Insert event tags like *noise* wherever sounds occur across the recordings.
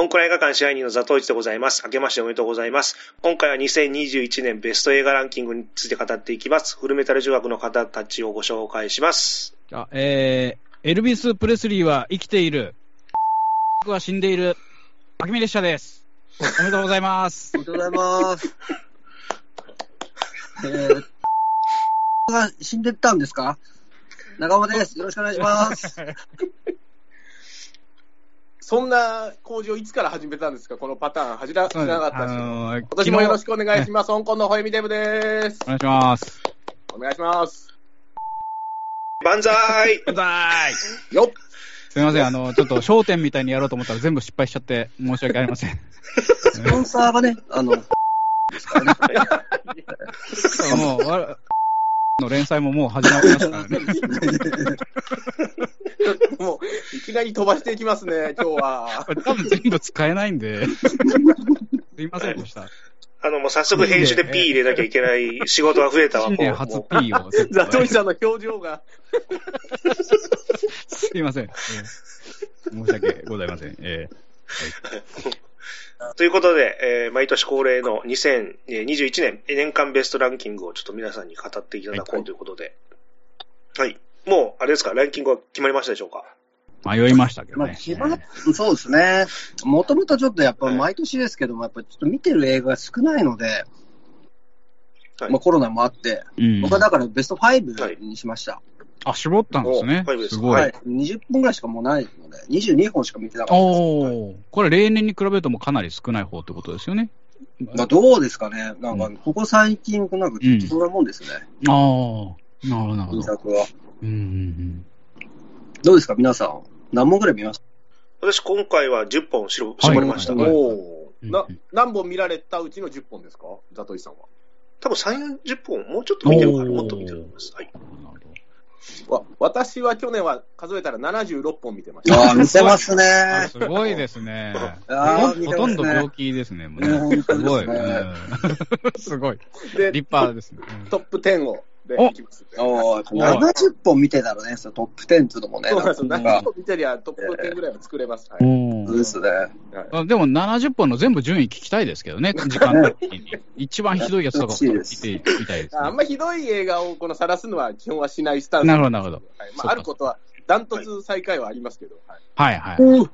モンクラ映画館支配人のザトウイチでございます。明けましておめでとうございます。今回は2021年ベスト映画ランキングについて語っていきます。フルメタル女学の方たちをご紹介します。じゃあ、えー、エルビス・プレスリーは生きている。僕は死んでいる。秋見列車です。おめでとうございますお。めでとうございます。*laughs* えー、が死んでったんですか？長尾です。よろしくお願いします。*laughs* そんな工事をいつから始めたんですか？このパターン、始らなかったですよ。のー、今年もよろしくくお願いします。香港のホイミデブですお。願いします。お願いします。万歳バイバイよっすみません、あの、ちょっと焦点みたいにやろうと思ったら全部失敗しちゃって申し訳ありません。スポンサーがね、あの、ですからね。もう、わの連載ももう始まりましたからね。*laughs* もう、いきなり飛ばしていきますね、今日は。多分全部使えないんで。すいませんでした。あの、もう早速編集で P 入れなきゃいけない仕事が増えたわ。新年もう初も P を。ザトイさんの表情が。*laughs* すいません。えー申し訳ございません。えうということで、えー毎年恒例の2021年年間ベストランキングをちょっと皆さんに語っていただこうということで。はい。もう、あれですか、ランキングは決まりましたでしょうか？ー迷いましたけどまあ、ね。決まっそうですね。もともとちょっとやっぱ毎年ですけども、やっぱちょっと見てる映画が少ないので、はいまあコロナもあって、うん僕はだからベスト5にしました。あ、絞ったんですねすすごい。はい。20本ぐらいしかもうないので、22本しか見てなかったです。おー、これ例年に比べるともうかなり少ない方ってことですよね。まあ、どうですかね。なんか、ここ最近、なんか、うんそんなもんですね。ああ、なるほど、なるほど。新作は。うんうんどうですか、皆さん。何本ぐらい見ました？私今回は10本しろ絞りました。はいおおうんな、何本見られたうちの10本ですか？ザトイさんは。多分3、40本、もうちょっと見てるかな、おーもっと見てると思います。はい。わ私は去年は数えたら76本見てました。ああ、*laughs* 見てますあね。すごいですね。あーほとんど病気ですね。もうねすねすごい。うんすごい。で、立派ですね。トップ10を、で、おいきますんで。おー70本見てたらね、そのトップ10っていうのもね、そうなんですよ。なんか、何本見てりゃトップ10ぐらいは作れます。はい。うんそうですね。はいあでも70本の全部順位聞きたいですけどね、*laughs* 時間的に。一番ひどいやつとかを聞いてみたいです、ね。あんまひどい映画をこの晒すのは基本はしないスタンスなるほどなるほどはいまあ、あることは、ダントツ最下位はありますけど、はいはいはい。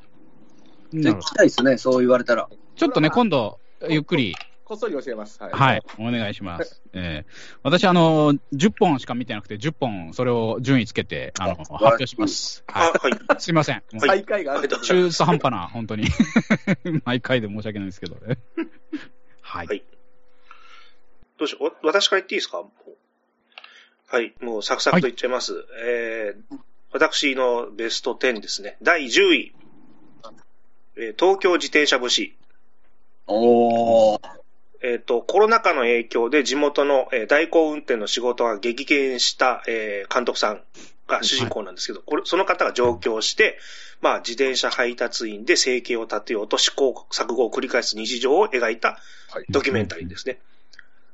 じゃあ聞きたいですね、そう言われたら。ちょっとね、今度、ゆっくり、こっそり教えます。はい。はい、お願いします。*laughs* えー私、あの、10本しか見てなくて、10本、それを順位つけて、あの、発表します。あ、ははい。い。*laughs* すいません。*laughs* 最下位があると中途半端な、本当に。毎回で申し訳ないですけどね。はい。はいどうしよう。わ私から言っていいですか？はい。もうサクサクと言っちゃいます。えー、私のベスト10ですね。第10位。えー東京自転車節。おー。えっ、と、コロナ禍の影響で地元の、えー代行運転の仕事が激減した、えー監督さんが主人公なんですけど、これ、その方が上京して、まあ、自転車配達員で生計を立てようと試行錯誤を繰り返す日常を描いたはいドキュメンタリーですね。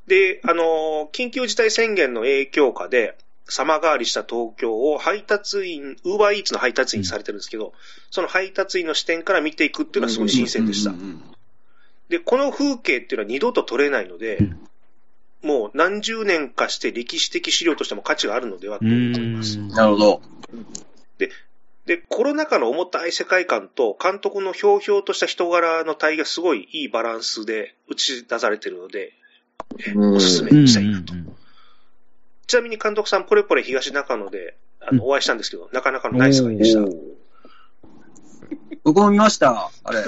で、あのー緊急事態宣言の影響下で、様変わりした東京を配達員、ウーバーイーツの配達員にされてるんですけど、その配達員の視点から見ていくっていうのはすごい新鮮でしたうん。うんうんで、この風景っていうのは二度と撮れないので、もう何十年かして歴史的資料としても価値があるのではとう思います。ん。なるほど。で、コロナ禍の重たい世界観と監督のひょうひょうとした人柄の対がすごいいいバランスで打ち出されてるので、おすすめうんしたいなと。ちなみに監督さん、ポレポレ東中野で、あの、お会いしたんですけど、なかなかのナイスガイでした。僕も見ました。あれ。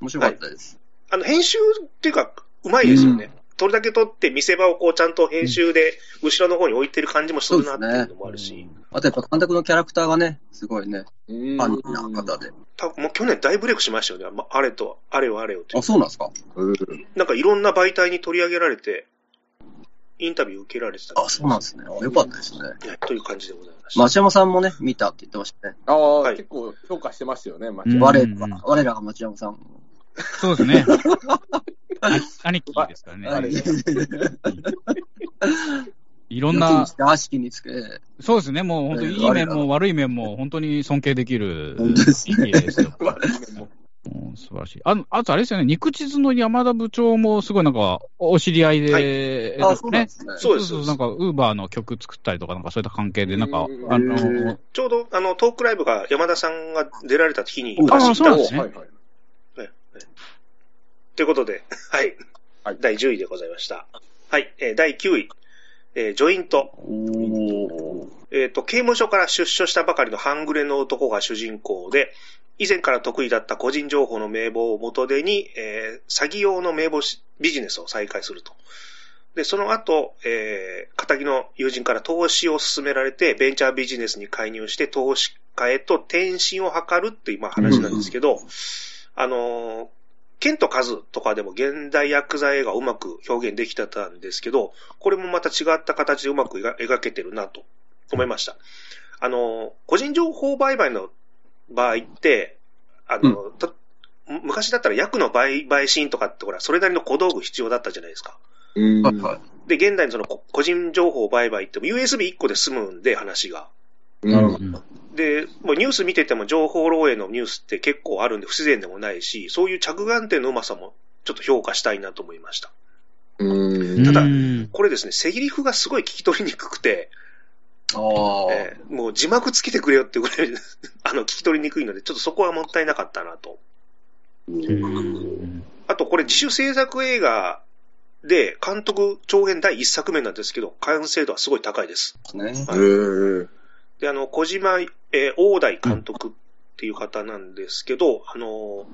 面白かったです。あの、編集っていうか、うまいですよね。撮るだけ撮って見せ場をこうちゃんと編集で後ろの方に置いてる感じもするなっていうのもあるし、あとやっぱ監督のキャラクターがね、すごいね、フファンな方で。多分もう去年大ブレイクしましたよね。まあれと、あれよあれよっていうあ、そうなんですか？なんかいろんな媒体に取り上げられて、インタビュー受けられてた。あ、そうなんですね。よかったですね。ねという感じでございました。町山さんもね、見たって言ってましたね。ああ、はい結構評価してますよね、町うん山我らが、我らが町山さん。そうですね。兄 *laughs* 兄貴ですからね。あれいろんな、悪しきにつけ。そうですね、もう本当にいい面も悪い面も本当に尊敬できる本当ですね人気ですよ。*laughs* 素晴らしい。あの、あとあれですよね、肉地図の山田部長もすごいなんか、お知り合いで、はいえあ。そうなんですね。そうですなんか、ウーバーの曲作ったりとか、なんかそういった関係で、なんか、うんあのちょうど、あの、トークライブが山田さんが出られた日にあ私行ったんですそうなんですねはいはい。ということで、はい。はい第10位でございました。はい。えー第9位。えージョイント。えっ、と、刑務所から出所したばかりの半グレの男が主人公で、以前から得意だった個人情報の名簿を元手に、えー詐欺用の名簿しビジネスを再開すると。で、その後、えー、仇の友人から投資を勧められて、ベンチャービジネスに介入して、投資家へと転身を図るっていう、まあ、話なんですけど、あのー、ケントカズとかでも現代薬剤映画をうまく表現できてたんですけど、これもまた違った形でうまく描描けてるなと思いました。あの、個人情報売買の場合って、あの、た昔だったら薬の売買シーンとかってほら、それなりの小道具必要だったじゃないですか。うん。で、現代のそのこ個人情報売買っても USB1 個で済むんで、話が。なるほうんで、もうニュース見てても情報漏洩のニュースって結構あるんで不自然でもないし、そういう着眼点のうまさもちょっと評価したいなと思いました。うんただうんこれですね、セリフがすごい聞き取りにくくて。えーもう字幕つけてくれよってぐらい、*laughs* あの、聞き取りにくいので、ちょっとそこはもったいなかったなと。うんあと、これ自主制作映画で、監督長編第1作目なんですけど、完成度はすごい高いです。ね。で、あの、小島、えー大大監督っていう方なんですけど、あのー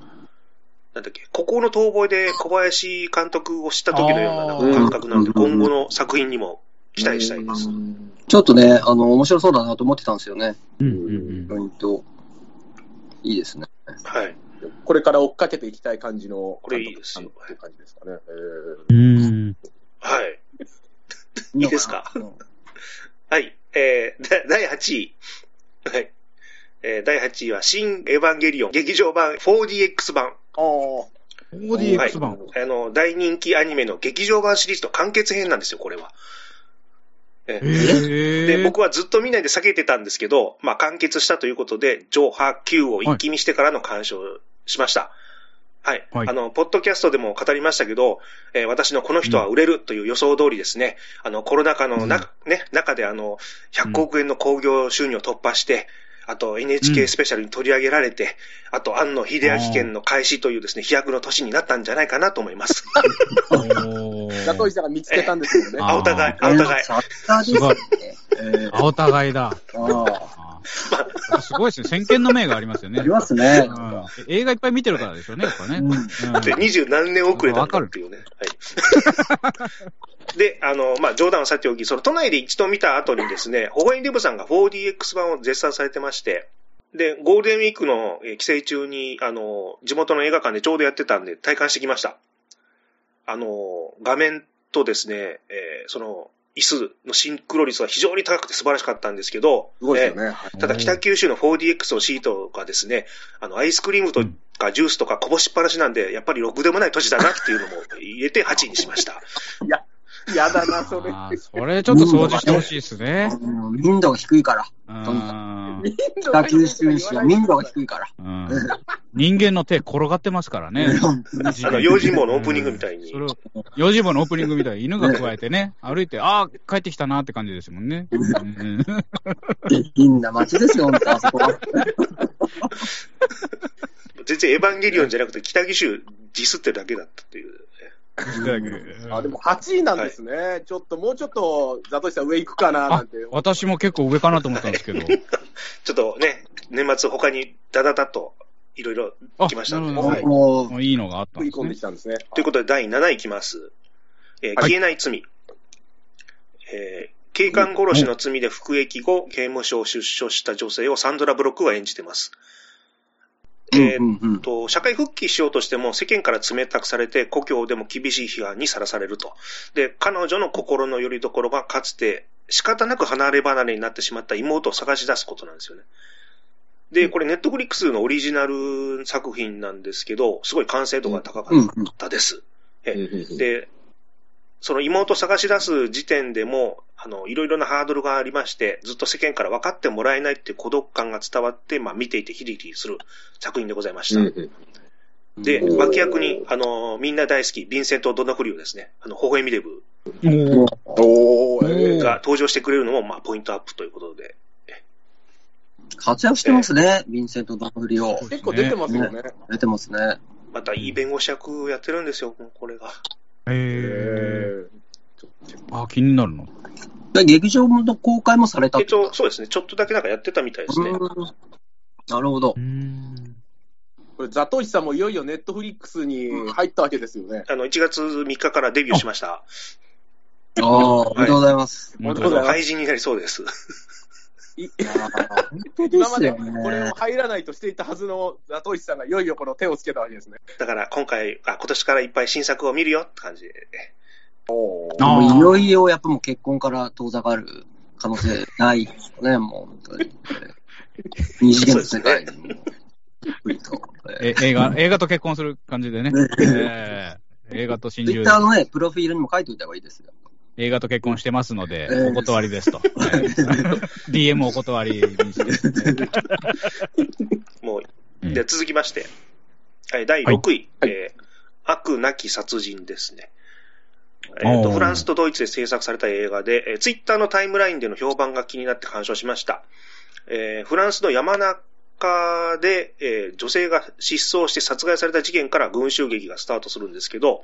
なんだっけ、孤高の逃亡で小林監督を知った時のようななんか感覚なので、今後の作品にも期待したいです。ちょっとね、あの、面白そうだなと思ってたんですよね。うんうんポイント。いいですね。はい。これから追っかけていきたい感じの。これいいですよ監督っていう感じですかね。へうんうんはい。いいいですか？うんはい。えー、だ第8位。はい。えー、第8位は、新エヴァンゲリオン劇場版 4DX 版。ーあ 4DX 版。あの、大人気アニメの劇場版シリーズの完結編なんですよ、これは。ええで、僕はずっと見ないで避けてたんですけど、まあ、完結したということで、上波9を一気見してからの鑑賞をしました。はい。はいあの、ポッドキャストでも語りましたけど、えー私のこの人は売れるという予想通りですね、あの、コロナ禍の中、ね、中であの、100億円の興行収入を突破して、あと NHK スペシャルに取り上げられて、あと庵野秀明県の開始というですね、飛躍の年になったんじゃないかなと思います。ザトイさんが見つけたんですよね。ああ、お互い、あ、お互い。さすがですね。えーあ、お互いだ。ああー *laughs* すごいですね。先見の明がありますよね。ありますね。うん映画いっぱい見てるからでしょうね、やっぱね。で、二十何年遅れたんだっていうね。はい。*laughs* で、あの、まあ、冗談はさておき、その都内で一度見た後にですね、保護員デブさんが 4DX 版を絶賛されてまして、で、ゴールデンウィークのえー帰省中に、あの、地元の映画館でちょうどやってたんで、体感してきました。あの、画面とですね、えーその、椅子のシンクロ率は非常に高くて素晴らしかったんですけど、すごいですよね。はいただ北九州の 4DX のシートがですね、あの、アイスクリームとかジュースとかこぼしっぱなしなんで、やっぱりろくでもない土地だなっていうのも入れて8位にしました。*laughs* や *laughs* だな、それ。あーそれちょっと掃除してほしいですね。うん民度が低いから。うん北九州市は民度が低いから。うん人間の手転がってますからね。あの、用心棒のオープニングみたいにそ。れを、用心棒のオープニングみたいに犬が加えてね、歩いて、ああ、帰ってきたなって感じですもんね。うん下品な街ですよ、本当あそこは。*laughs* 全然エヴァンゲリオンじゃなくて北九州ディスってるだけだったっていう。あ、でも8位なんですね。ちょっと、もうちょっと、ザトイさん上行くかな、なんて。私も結構上かなと思ったんですけど。*laughs* ちょっとね、年末他にダダダといろいろあ、来ましたんではいももういいのがあったんですね食い込んでき。たんですね。ということで第7位いきます。えーはい消えない罪。えー警官殺しの罪で服役後、刑務所を出所した女性をサンドラ・ブロックが演じてます。う、えーうんうんうんと、社会復帰しようとしても世間から冷たくされて故郷でも厳しい批判にさらされると。で、彼女の心の拠り所がかつて仕方なく離れ離れになってしまった妹を探し出すことなんですよね。で、これネットフリックスのオリジナル作品なんですけど、すごい完成度が高かったです。えで、その妹を探し出す時点でも、あの、いろいろなハードルがありまして、ずっと世間から分かってもらえないっていう孤独感が伝わって、まあ見ていてヒリヒリする作品でございました。で、うん脇役に、あのーみんな大好き、ヴィンセント・ドナフリオですね。あの、微笑みデブが登場してくれるのも、まあ、ポイントアップということで。活躍してますね、ヴィンセント・ドンフリオ。結構出てますよね。出てますね。また、いい弁護士役やってるんですよ、これが。へええ。あ、気になるの。で劇場の公開もされたっそうですね、ちょっとだけなんかやってたみたいですね。うんなるほどう。ん。これ、ザトウシさんもいよいよネットフリックスに入ったわけですよね。あの、1月3日からデビューしました。ああ、おめでとうございます。本あの当だよ廃人になりそうです。い本当で今ますで。これを入らないとしていたはずのザトウシさんがいよいよこの手をつけたわけですね。だから、今回、あ、今年からいっぱい新作を見るよって感じで。おあもういよいよやっぱもう結婚から遠ざかる可能性ないですよね、もう本当に。二次元の世界にもう、ゆっくりと。え、映画、映画と結婚する感じでね。ええ映画と心中ツイッターのね、プロフィールにも書いておいた方がいいですよ。映画と結婚してますので、ええお断りですと。ええ DM お断りにして。もう、うんで、続きまして、はい第6位、はいえー悪なき殺人ですね。えとフランスとドイツで制作された映画で、えーツイッターのタイムラインでの評判が気になって鑑賞しました。えーフランスの山中で、えー女性が失踪して殺害された事件から群衆劇がスタートするんですけど、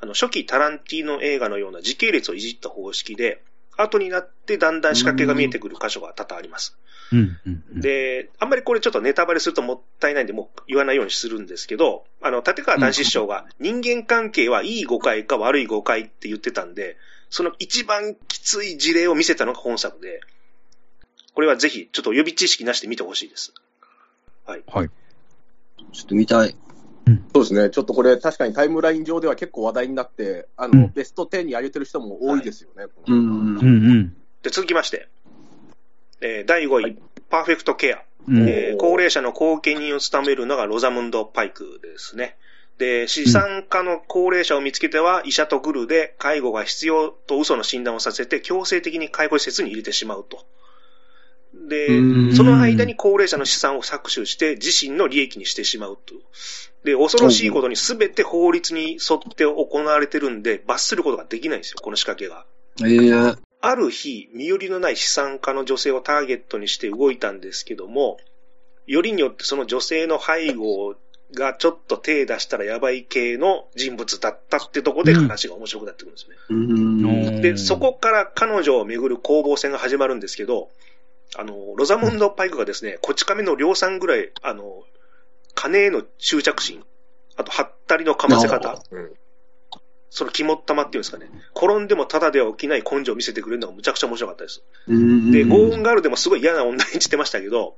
あの初期タランティーノ映画のような時系列をいじった方式で、後になってだんだん仕掛けが見えてくる箇所が多々あります。うんうんうん、で、あんまりこれちょっとネタバレするともったいないんで、もう言わないようにするんですけど、あの、立川談志師匠が人間関係はいい誤解か悪い誤解って言ってたんで、その一番きつい事例を見せたのが本作で、これはぜひちょっと予備知識なしで見てほしいです。はい。ちょっと見たい。そうですね。ちょっとこれ確かにタイムライン上では結構話題になって、あの、うんベスト10に上げてる人も多いですよね。うん。うんうん。で、続きまして、えー第5位、パーフェクトケア。うんえー高齢者の後見人を務めるのがロザムンド・パイクですね。で、資産家の高齢者を見つけては医者とグルで介護が必要と嘘の診断をさせて強制的に介護施設に入れてしまうと。でう、んその間に高齢者の資産を搾取して自身の利益にしてしまうと。で、恐ろしいことに全て法律に沿って行われてるんで、罰することができないんですよ、この仕掛けが。ええある日、身寄りのない資産家の女性をターゲットにして動いたんですけども、よりによってその女性の背後がちょっと手出したらやばい系の人物だったってとこで話が面白くなってくるんですよね。うん。で、そこから彼女をめぐる攻防戦が始まるんですけど、あの、ロザムンド・パイクがですね、こち亀の量産ぐらい、あの、金への執着心、あと、はったりのかませ方、うん。その肝っ玉っていうんですかね、転んでもただでは起きない根性を見せてくれるのがむちゃくちゃ面白かったです。うん。で、ゴーンガールでもすごい嫌な女演じてましたけど、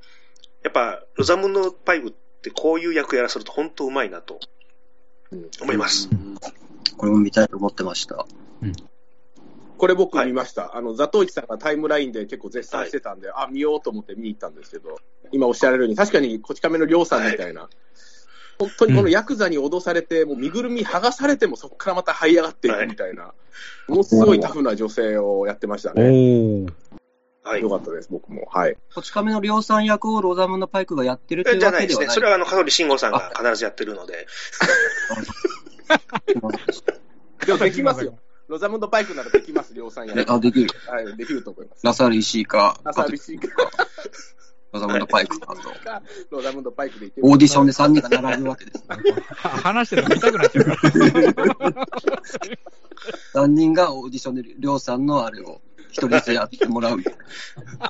やっぱ、ロザムンド・パイクってこういう役やらせると本当うまいなと思います。うん。これも見たいと思ってました。これ僕見ました。あの、ザトウイチさんがタイムラインで結構絶賛してたんで、あ、見ようと思って見に行ったんですけど、今おっしゃられるように、確かにこち亀のりょうさんみたいな、本当にこのヤクザに脅されて、もう身ぐるみ剥がされてもそこからまた這い上がっていくみたいな、ものすごいタフな女性をやってましたおね。ー。はいよ。かったです、僕も。はい。こち亀の量産役をロザムンド・パイクがやってるというじゃないでね。わけですはない。それはあの、香取慎吾さんが必ずやってるので、*laughs* でもできますよ。ロザムンド・パイクならできます、量産やえあ、できる。はい、できると思います。ラサール石井か、ラサール石井かロザムンド・パイクかと。ロザムンド・パイクでいけるオーディションで3人が並ぶわけです。は話してるの見たくなっちゃうから。3人がオーディションでりょうさんのあれを一人ずつやってもらう。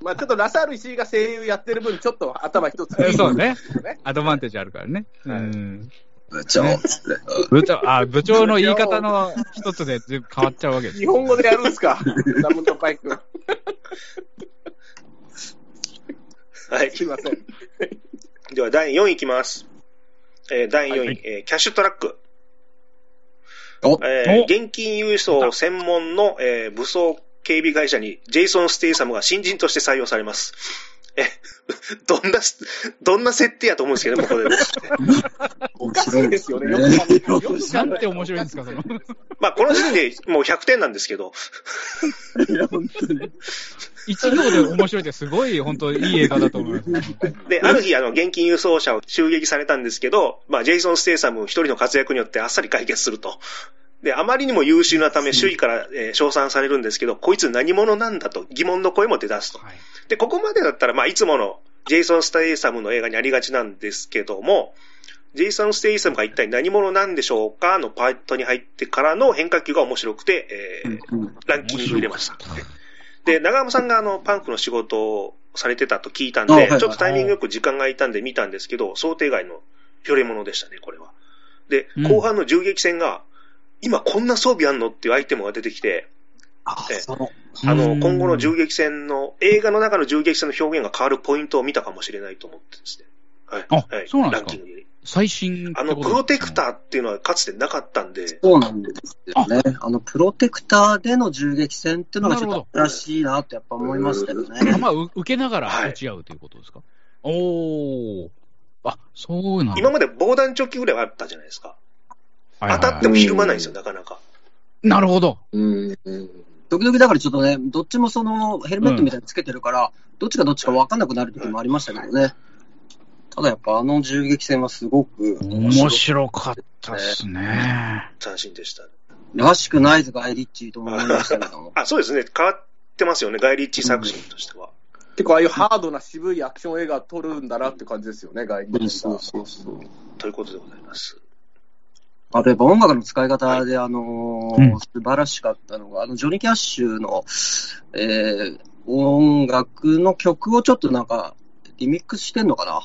まあちょっとラサール石井が声優やってる分、ちょっと頭一つ。そうねね。アドバンテージあるからね。うはいん。部長っつって。部長、あ、部長の言い方の一つで全部変わっちゃうわけです日。本語でやるんすか？ロ *laughs* ザムンド・パイク。はい。すいません。では、第4位いきます。えー第4位、はいえーキャッシュトラック。おえーお現金輸送専門の、えー武装警備会社にジェイソン・ステイサムが新人として採用されます。え、*laughs* どんな、どんな設定やと思うんですけどこれ。おかしいですよね。よくなんて面白いんですか、その。*laughs* まあ、この時点でもう100点なんですけど、いや、本当に。一行で面白いってすごい、本当いい映画だと思います。で、ある日、あの、現金輸送車を襲撃されたんですけど、まあ、ジェイソン・ステイサム一人の活躍によってあっさり解決すると。で、あまりにも優秀なため、周囲から、えー称賛されるんですけど、こいつ何者なんだと疑問の声も出だすと。はい。で、ここまでだったら、まあ、いつものジェイソン・ステイサムの映画にありがちなんですけども、ジェイソン・ステイサムが一体何者なんでしょうかのパートに入ってからの変化球が面白くて、えーうんランキング入れました。で、長山さんがあの、パンクの仕事をされてたと聞いたんで、あはいはいちょっとタイミングよく時間が空いたんで見たんですけど、想定外のフィレモノでしたね、これは。でうん、後半の銃撃戦が、今こんな装備あんのっていうアイテムが出てきて、あ、の、うん今後の銃撃戦の、映画の中の銃撃戦の表現が変わるポイントを見たかもしれないと思ってですね。はい。あはい、そうなんですかランキングに。最新あの、プロテクター。ーっていうのはかつてなかったんで、そうなんですよね。あの、プロテクターでの銃撃戦っていうのがちょっと新しいなってやっぱ思いましたよね。あまあ、う受けながらはい打ち合うということですか、おー。あ、そうなんだ。今まで防弾チョッキぐらいはあったじゃないですか。はいはい当たってもひるまないんですよ、なかなか。なるほど。うんうん時々だからちょっとね、どっちもそのヘルメットみたいにつけてるから、どっちがどっちか分かんなくなる時もありましたけどね。ただやっぱあの銃撃戦はすごく面白かったですね。斬新でした。らしくないぞ、ガイ・リッチーと思いましたけども。*laughs* あ、そうですね。変わってますよね、ガイリッチー作品としては。結構ああいうハードな渋いアクション映画撮るんだなって感じですよね、外国そう人が。そうそう。ということでございます。あとやっぱ音楽の使い方で、あのーうん素晴らしかったのが、あの、ジョニー・キャッシュの、えー、音楽の曲をちょっとなんか、リミックスしてんのかな？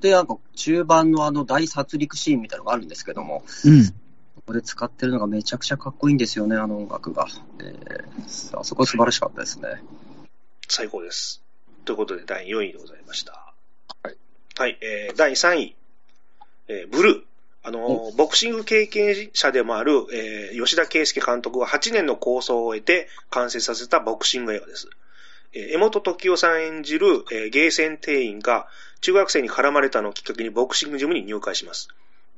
で、なんか、中盤のあの大殺戮シーンみたいなのがあるんですけども、うん。ここで使ってるのがめちゃくちゃかっこいいんですよね、あの音楽が。えー、あそこ素晴らしかったですね。最高です。ということで、第4位でございました。はい。はい、えー、第3位。えー、ブルー。あのー、ボクシング経験者でもある、えー、吉田圭介監督が8年の構想を得て完成させたボクシング映画です。えー、江本時夫さん演じる、えー、ゲーセン店員が中学生に絡まれたのをきっかけにボクシングジムに入会します。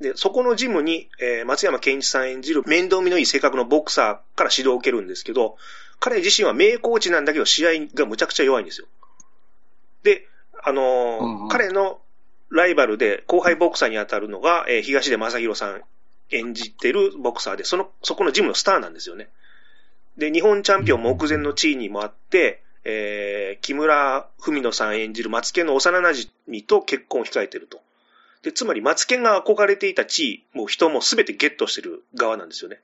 で、そこのジムに、えー、松山健一さん演じる面倒見のいい性格のボクサーから指導を受けるんですけど、彼自身は名コーチなんだけど試合がむちゃくちゃ弱いんですよ。で、あのーうんうん彼のライバルで後輩ボクサーに当たるのが、えー東出正宏さん演じてるボクサーで、その、そこのジムのスターなんですよね。で、日本チャンピオン目前の地位にもあって、えー木村文乃さん演じる松健の幼馴染と結婚を控えてると。で、つまり松健が憧れていた地位、もう人も全てゲットしてる側なんですよね。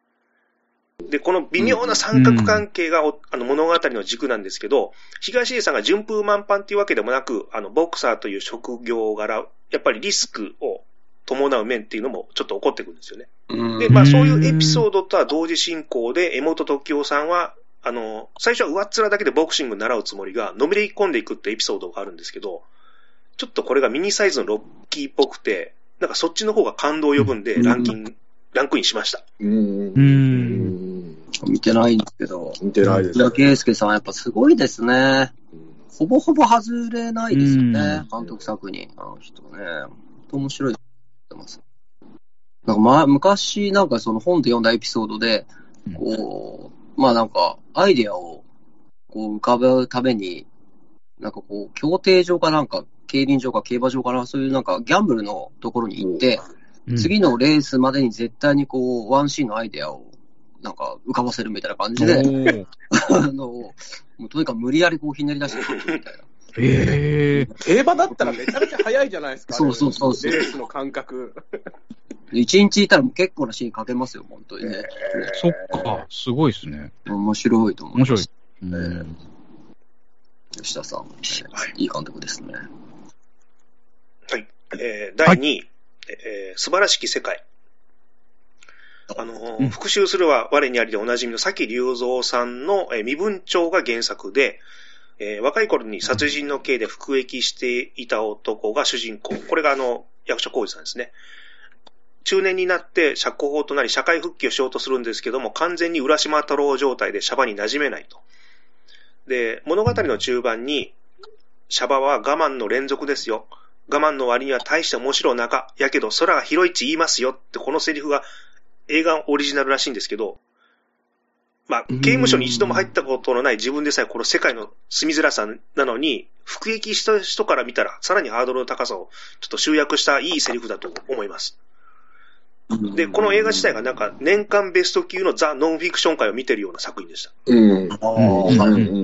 で、この微妙な三角関係がおあの物語の軸なんですけど、東出さんが順風満帆っていうわけでもなく、あの、ボクサーという職業柄、やっぱりリスクを伴う面っていうのもちょっと起こってくるんですよね。で、まあそういうエピソードとは同時進行で、江本時夫さんは、あの、最初は上っ面だけでボクシング習うつもりが、のめり込んでいくってエピソードがあるんですけど、ちょっとこれがミニサイズのロッキーっぽくて、なんかそっちの方が感動を呼ぶんで、うんランキング、ランクインしました。うん。見てないんですけど。見てないです平圭介さんやっぱすごいですね。うんほぼほぼ外れないですよね、うん監督作に。あの人ね。本当面白いと思ってます。なんかま、昔なんかその本で読んだエピソードで、こう、まあなんか、アイデアをこう浮かぶために、なんかこう、競艇場かなんか、競輪場か競馬場かな、そういうなんかギャンブルのところに行って、うん次のレースまでに絶対にこう、ワンシーンのアイデアをなんか浮かばせるみたいな感じで、あの、もうとにかく無理やりこうひねり出していくみたいな。ええ競馬だったらめちゃめちゃ早いじゃないですか。そうそうそうそうレースの感覚。一日いたらもう結構なシーンかけますよ、本当にね。そっか、すごいですね。面白いと思い面白います。。うん吉田さん、はいいい監督ですね。はい。えー、第2位、えー素晴らしき世界。あのー、うん復讐するは我にありでおなじみの崎隆三さんの、えー身分帳が原作で、えー若い頃に殺人の刑で服役していた男が主人公。これがあの、役所広司さんですね。中年になって釈放法となり社会復帰をしようとするんですけども、完全に浦島太郎状態でシャバに馴染めないと。で、物語の中盤に、シャバは我慢の連続ですよ。我慢の割には大して面白なか。やけど空が広いっち言いますよってこのセリフが映画オリジナルらしいんですけど、まあ、刑務所に一度も入ったことのない自分でさえこの世界の住みづらさなのに、服役した人から見たらさらにハードルの高さをちょっと集約したいいセリフだと思います。で、この映画自体がなんか年間ベスト級のザ・ノンフィクション界を見てるような作品でした。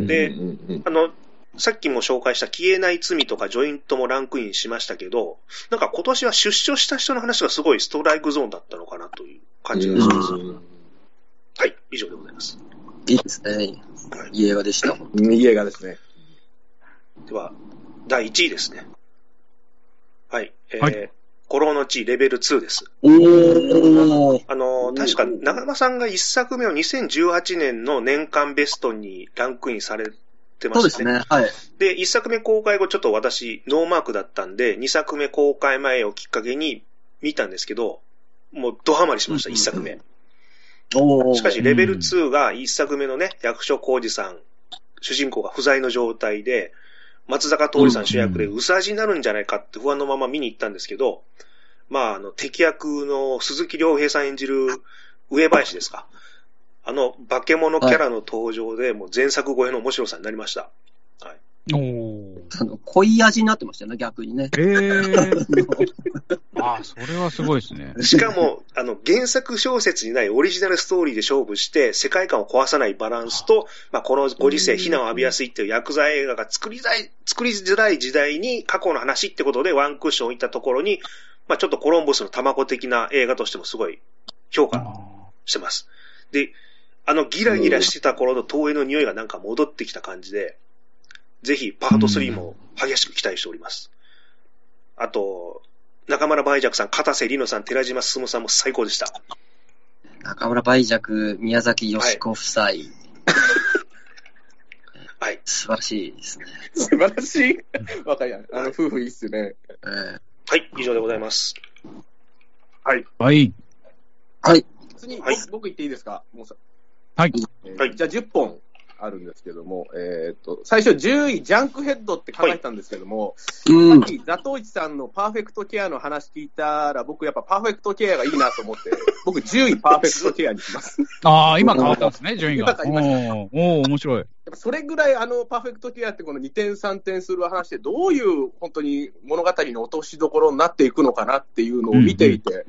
であの、さっきも紹介した消えない罪とかジョイントもランクインしましたけど、なんか今年は出所した人の話がすごいストライクゾーンだったのかなという感じがします。はい、以上でございます。いいですね。いい映画でした。うんいい映画ですね。では、第1位ですね。はい、えーはいコロの地レベル2です。おー。あの、確か長山さんが1作目を2018年の年間ベストにランクインされてましたね。そうですね。はい。で、1作目公開後ちょっと私ノーマークだったんで、2作目公開前をきっかけに見たんですけど、もうドハマりしました、1作目。しかしレベル2が1作目のね、役所広司さん、主人公が不在の状態で、松坂桃李さん主役でうん薄味になるんじゃないかって不安のまま見に行ったんですけど、まあ、あの、敵役の鈴木亮平さん演じる上林ですか。あの、化け物キャラの登場で、もう前作超えの面白さになりました。おー。あの濃い味になってましたよね、逆にね。えー。*laughs* ああ、それはすごいですね。しかも、あの、原作小説にないオリジナルストーリーで勝負して、世界観を壊さないバランスと、まあ、このご時世、非難を浴びやすいっていう薬剤映画が作りづらい、作りづらい時代に過去の話ってことでワンクッション置いたところに、まあ、ちょっとコロンボスの卵的な映画としてもすごい評価してます。で、あのギラギラしてた頃の東映の匂いがなんか戻ってきた感じで、ぜひパート3も激しく期待しております。あと、中村梅若さん、片瀬里乃さん、寺島進さんも最高でした。中村梅若、宮崎美子夫妻、はい。素晴らしいですね。素晴らしい。わかりやん。あの、夫婦いいっすよね。えーはい、以上でございます。はい。はい。はい。次、はい僕僕言っていいですか？もうさはい。えーはいじゃあ10本あるんですけども、えーっと、最初10位、ジャンクヘッドって考えたんですけども、うんさっ。き、ザトウイチさんのパーフェクトケアの話聞いたら、僕やっぱパーフェクトケアがいいなと思って、*laughs* 僕10位パーフェクトケアにします。ああ、今変わったんですね、*laughs* 順位が。今変おーおー面白い。やっぱそれぐらいあのパーフェクトケアってこの2点3点する話でどういう本当に物語の落としどころになっていくのかなっていうのを見ていて、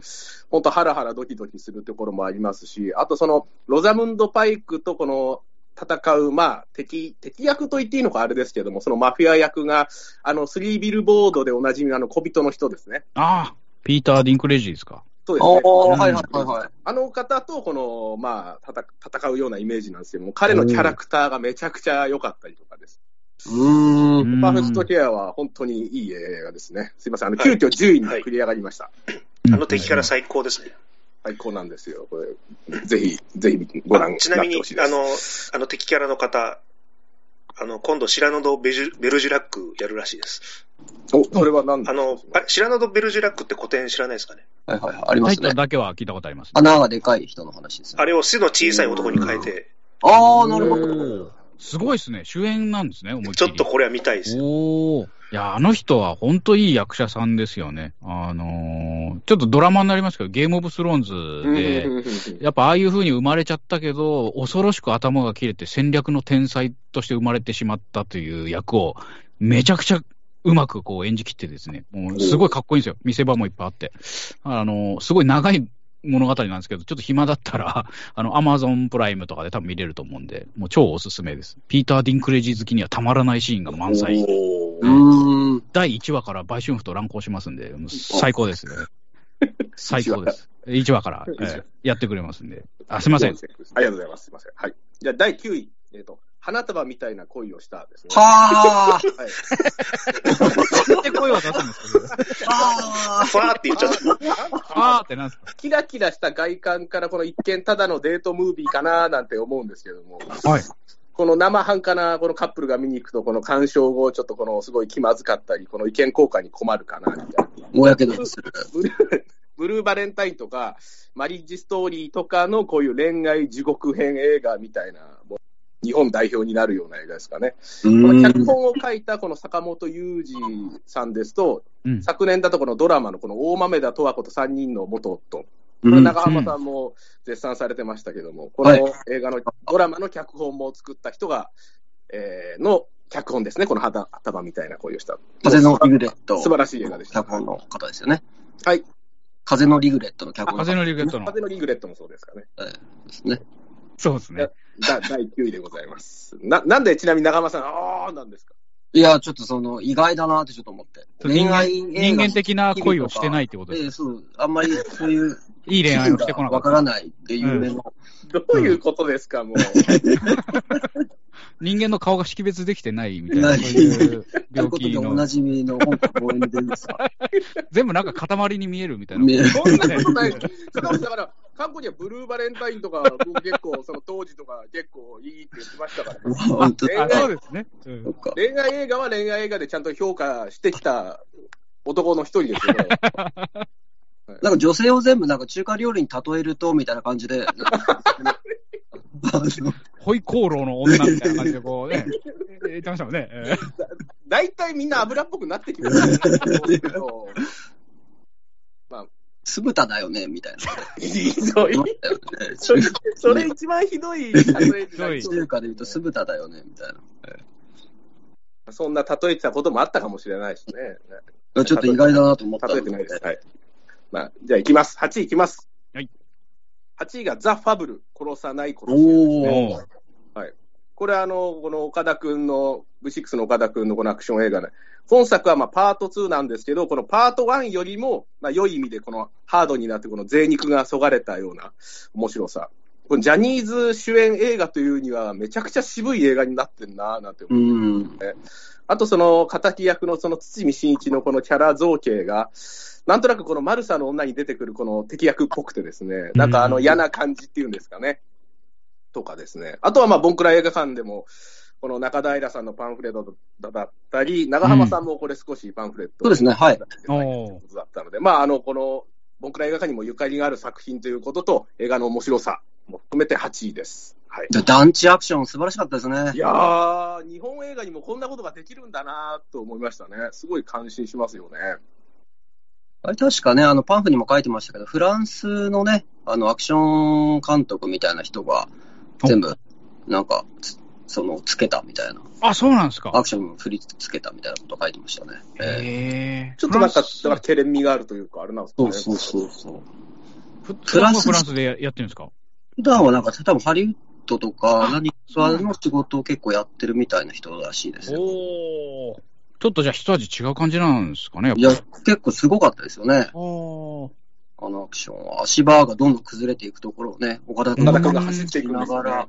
本当ハラハラドキドキするところもありますし、あとそのロザムンド・パイクとこの戦う、まあ、敵、敵役と言っていいのかあれですけども、そのマフィア役が、あの、スリービルボードでおなじみのあの小人の人ですね。ああ、ピーター・ディンクレジーですか。そうですね。はいはいはいはい。あの方と、この、まあ、戦戦うようなイメージなんですけども、彼のキャラクターがめちゃくちゃ良かったりとかです。うーん。パーフェクトケアは本当にいい映画ですね。すいません、あの、はい急遽10位に繰り上がりました。あの敵から最高ですね。最高なんですよ。これ、ぜひ、ぜひご覧ちなみにあす。の、あの敵キャラの方、あの、今度、シラノドベジュベルジュラックやるらしいです。お、それは何あの、あれ、シラノドベルジュラックって古典知らないですかね？はいはいはい。ありますねタイトル。だけは聞いたことあります。穴がでかい人の話ですね。あれを背の小さい男に変えて、あー、なるほど。すごいですね。主演なんですね、思いっきり。ちょっとこれは見たいですよ。おお。いや、あの人は本当いい役者さんですよね。あのーちょっとドラマになりますけど、ゲームオブスローンズで、やっぱああいう風に生まれちゃったけど、恐ろしく頭が切れて戦略の天才として生まれてしまったという役を、めちゃくちゃうまくこう演じ切ってですね、もうすごいかっこいいんですよ。見せ場もいっぱいあって。あの、すごい長い物語なんですけど、ちょっと暇だったら、*laughs* あの、アマゾンプライムとかで多分見れると思うんで、もう超おすすめです。ピーター・ディンクレジー好きにはたまらないシーンが満載。うおーーん。第1話から売春婦と乱行しますんで、もう最高ですね。*laughs* 最高です。1話から、えーやってくれますんで。あ、すいません。。ありがとうございます。すいません。はい。じゃあ、第9位。えっ、と、花束みたいな恋をしたですね。はー。はい。って声は出すんですかはファーって言っちゃった。あーってなんですかキラキラした外観からこの一見ただのデートムービーかななんて思うんですけども、はい。この生半可なこのカップルが見に行くと、この鑑賞後、ちょっとこのすごい気まずかったり、この意見交換に困るかなみたいな。ー。もやけどする。ブルーブルーバレンタインとか、マリッジストーリーとかのこういう恋愛地獄編映画みたいなも日本代表になるような映画ですかね。うこのん脚本を書いたこの坂本雄二さんですと、うん。昨年だとこのドラマのこの大豆田十和子と3人の元夫、これうん長浜さんも絶賛されてましたけども、こはいの映画のドラマの脚本も作った人が、えーの脚本ですね、この旗束みたいなこういう人。風のリグレット。素晴らしい映画でした。脚本の方ですよね。はい。風のリグレットの脚本の風方のリグレットの。風のリグレットもそうですかね。ですね。そうですね。だ第9位でございます。な、なんでちなみに長浜さん、あーなんですか？いや、ちょっとその、意外だなってちょっと思って。人間映画人間的な恋をしてないってことです。ええそう。あんまりそういう、*laughs* いい恋愛をしてこなかった。わからないっていう目の。どういうことですか、もう。*laughs* 人間の顔が識別できてないみたいな、そういう病う *laughs* ことでお気の。なじみの本当応援でですか？全部なんか塊に見えるみたいな。そんなことない。だから、過去にはブルーバレンタインとか、僕結構、その当時とか結構いいって言ってましたから、*laughs* 本当恋あそう愛ですね。うん。恋愛映画は恋愛映画でちゃんと評価してきた男の一人ですよね。*laughs* なんか女性を全部なんか中華料理に例えると、みたいな感じで。*laughs* ホイコーローの女みたいな感じでこうね、言ってましたもんね。えー大体みんな油っぽくなってきますると。酢豚だよね、みたいな。ひどい。それそれ一番ひどい例えになりそう中華で言うと酢豚だよね、みたいそんな例えてたこともあったかもしれないしね。な。ちょっと意外だなと思った例えてないです。はい。まあ、じゃあ行きます。8位行きます。はい。8位がザ・ファブル、殺さない殺し屋ですね。これはあの、この岡田くんの、V6 の岡田くんのこのアクション映画で、本作はまあパート2なんですけど、このパート1よりも、まあ良い意味でこのハードになってこの贅肉がそがれたような面白さ。このジャニーズ主演映画というにはめちゃくちゃ渋い映画になってんなぁなんて思ううん。あとその、敵役のその堤真一のこのキャラ造形が、なんとなくこのマルサの女に出てくるこの敵役っぽくてですね、なんかあの嫌な感じっていうんですかね。とかですね。あとはまあ、ボンクラ映画館でも、この中平さんのパンフレットだったり、長浜さんもこれ少しパンフレット、そうですねはい。だったので、まあ、あの、この、ボンクラ映画館にもゆかりがある作品ということと、映画の面白さも含めて8位です。はい。で団地アクション素晴らしかったですねい。やー、日本映画にもこんなことができるんだなと思いましたね。すごい感心しますよね。あれ確かね、あのパンフにも書いてましたけど、フランスのね、あのアクション監督みたいな人が全部、なんか、つその、つけたみたいな。あ、そうなんですか。アクション振りつけたみたいなこと書いてましたね。えへえ。ちょっとなんか、だから、ケレン味があるというか、あれなんですかね。そうそうそうそう。フフランスフランスでややってるんですか？普段はなんか、多分ハリウッドとか何かの仕事を結構やってるみたいな人らしいですよ。おーちょっとじゃあ一味違う感じなんですかね、やっいや、結構すごかったですよね。ぱ。おーあのアクションは。足場がどんどん崩れていくところをね、岡田君が走っていくんですよねながら、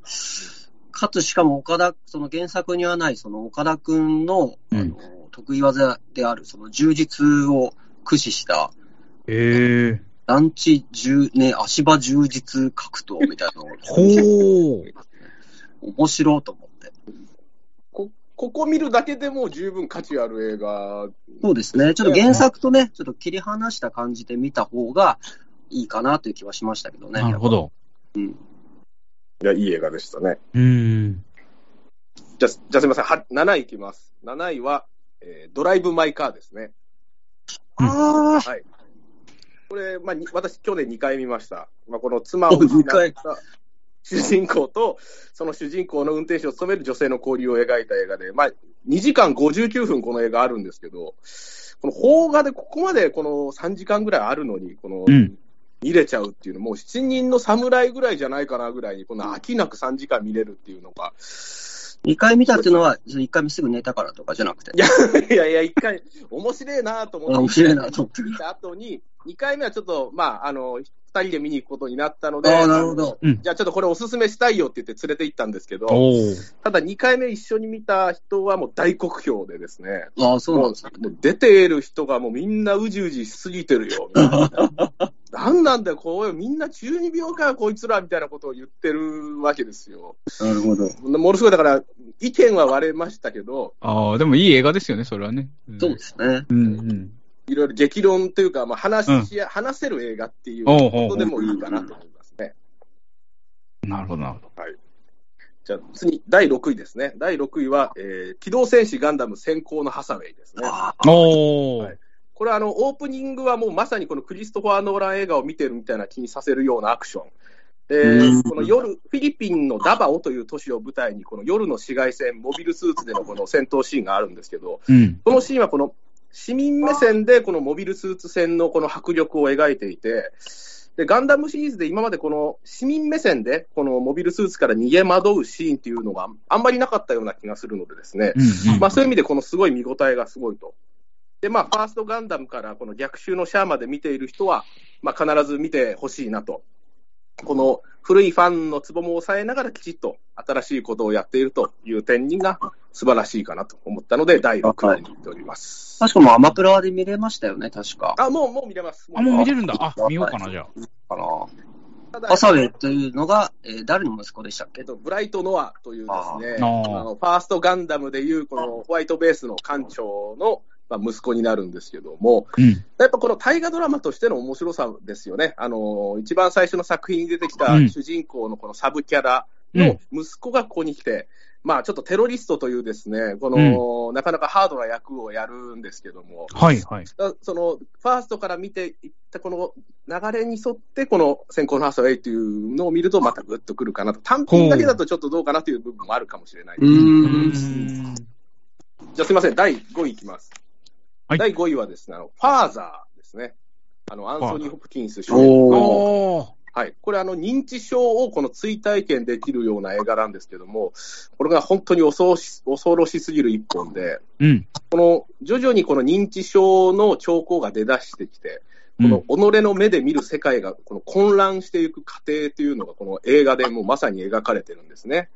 かつしかも岡田、その原作にはない、その岡田君の、うんあの得意技である、その充実を駆使した、へえ。団地充、ね、足場充実格闘みたいなのを、ほう。面白いと思って。こ、ここ見るだけでも十分価値ある映画。そうですね。ちょっと原作とね、ちょっと切り離した感じで見た方がいいかなという気はしましたけどね。なるほど。うん。いや、いい映画でしたね。うん。じゃあ、じゃあすみません。は7位いきます。7位は、えードライブ・マイ・カーですね。ああ、これ、まあ、に私、去年2回見ました。まあ、この妻を失お二回った主人公と、その主人公の運転手を務める女性の交流を描いた映画で、まあ、2時間59分この映画あるんですけど、この邦画でここまでこの3時間ぐらいあるのに、この、うん。見れちゃうっていうの、もう7人の侍ぐらいじゃないかなぐらいに、この飽きなく3時間見れるっていうのが、2回見たっていうのは、1回目すぐ寝たからとかじゃなくて。いやいやいや、一回、面白いなと思って、あ面白いなと思って。見た後に、2回目はちょっと、まあ、あの、2人で見に行くことになったので、ああ、なるほど。うん。じゃあちょっとこれおすすめしたいよって言って連れて行ったんですけど、ただ2回目一緒に見た人はもう大酷評でですね、ああ、そうなんですね。もう出ている人がもうみんなうじうじしすぎてるよ。*laughs* なんなんだよ、こうみんな中二病かよ、こいつらみたいなことを言ってるわけですよ。なるほど。ものすごいだから、意見は割れましたけど、ああ、でもいい映画ですよね、それはね。んそうですね。うんうん。いろいろ激論というか、まあ、話し、話せる映画っていうことでもいいかなと思いますね。なるほど、なるほど。じゃあ次、第6位ですね。第6位は、えー、機動戦士ガンダム先行のハサウェイですね。おー。はいこれはあの、オープニングはもうまさにこのクリストファー・ノーラン映画を見てるみたいな気にさせるようなアクション。でうん、この夜、フィリピンのダバオという都市を舞台に、この夜の紫外線、モビルスーツでのこの戦闘シーンがあるんですけど、うん。このシーンはこの市民目線でこのモビルスーツ戦のこの迫力を描いていて、で、ガンダムシリーズで今までこの市民目線でこのモビルスーツから逃げ惑うシーンっていうのがあんまりなかったような気がするのでですね、うん。まあそういう意味でこのすごい見応えがすごいと。で、まあファーストガンダムからこの逆襲のシャアまで見ている人は、まあ必ず見てほしいなと。この古いファンのツボも抑えながらきちっと新しいことをやっているという点が素晴らしいかなと思ったので、第6位に入っております。確かもうアマプラで見れましたよね、確か。あ、もう、もう見れます。あ、もう見れるんだ。あ、見ようかな、じゃあ。かな。ただハサウェイというのが、えー誰の息子でしたっけ？えっと、ブライト・ノアというですね、あのファーストガンダムでいう、このホワイトベースの艦長の、まあ、息子になるんですけども、うん。やっぱこの大河ドラマとしての面白さですよね。あの、一番最初の作品に出てきたうん主人公のこのサブキャラの息子がここに来て、まあちょっとテロリストというですね、この、なかなかハードな役をやるんですけども、はい、はい。だその、ファーストから見ていったこの流れに沿って、この先行のハサウェイというのを見ると、またグッとくるかなと。単品だけだとちょっとどうかなという部分もあるかもしれない。うー。うんん。じゃあすみません、第5位いきます。はい第5位はですね、あのファーザーですね。あの、アンソニー・ホプキンス主演の。はい。これ、あの、認知症をこの追体験できるような映画なんですけども、これが本当に恐ろし恐ろしすぎる一本で、うん。この、徐々にこの認知症の兆候が出だしてきて、この己の目で見る世界がこの混乱していく過程というのがこの映画でもうまさに描かれてるんですね。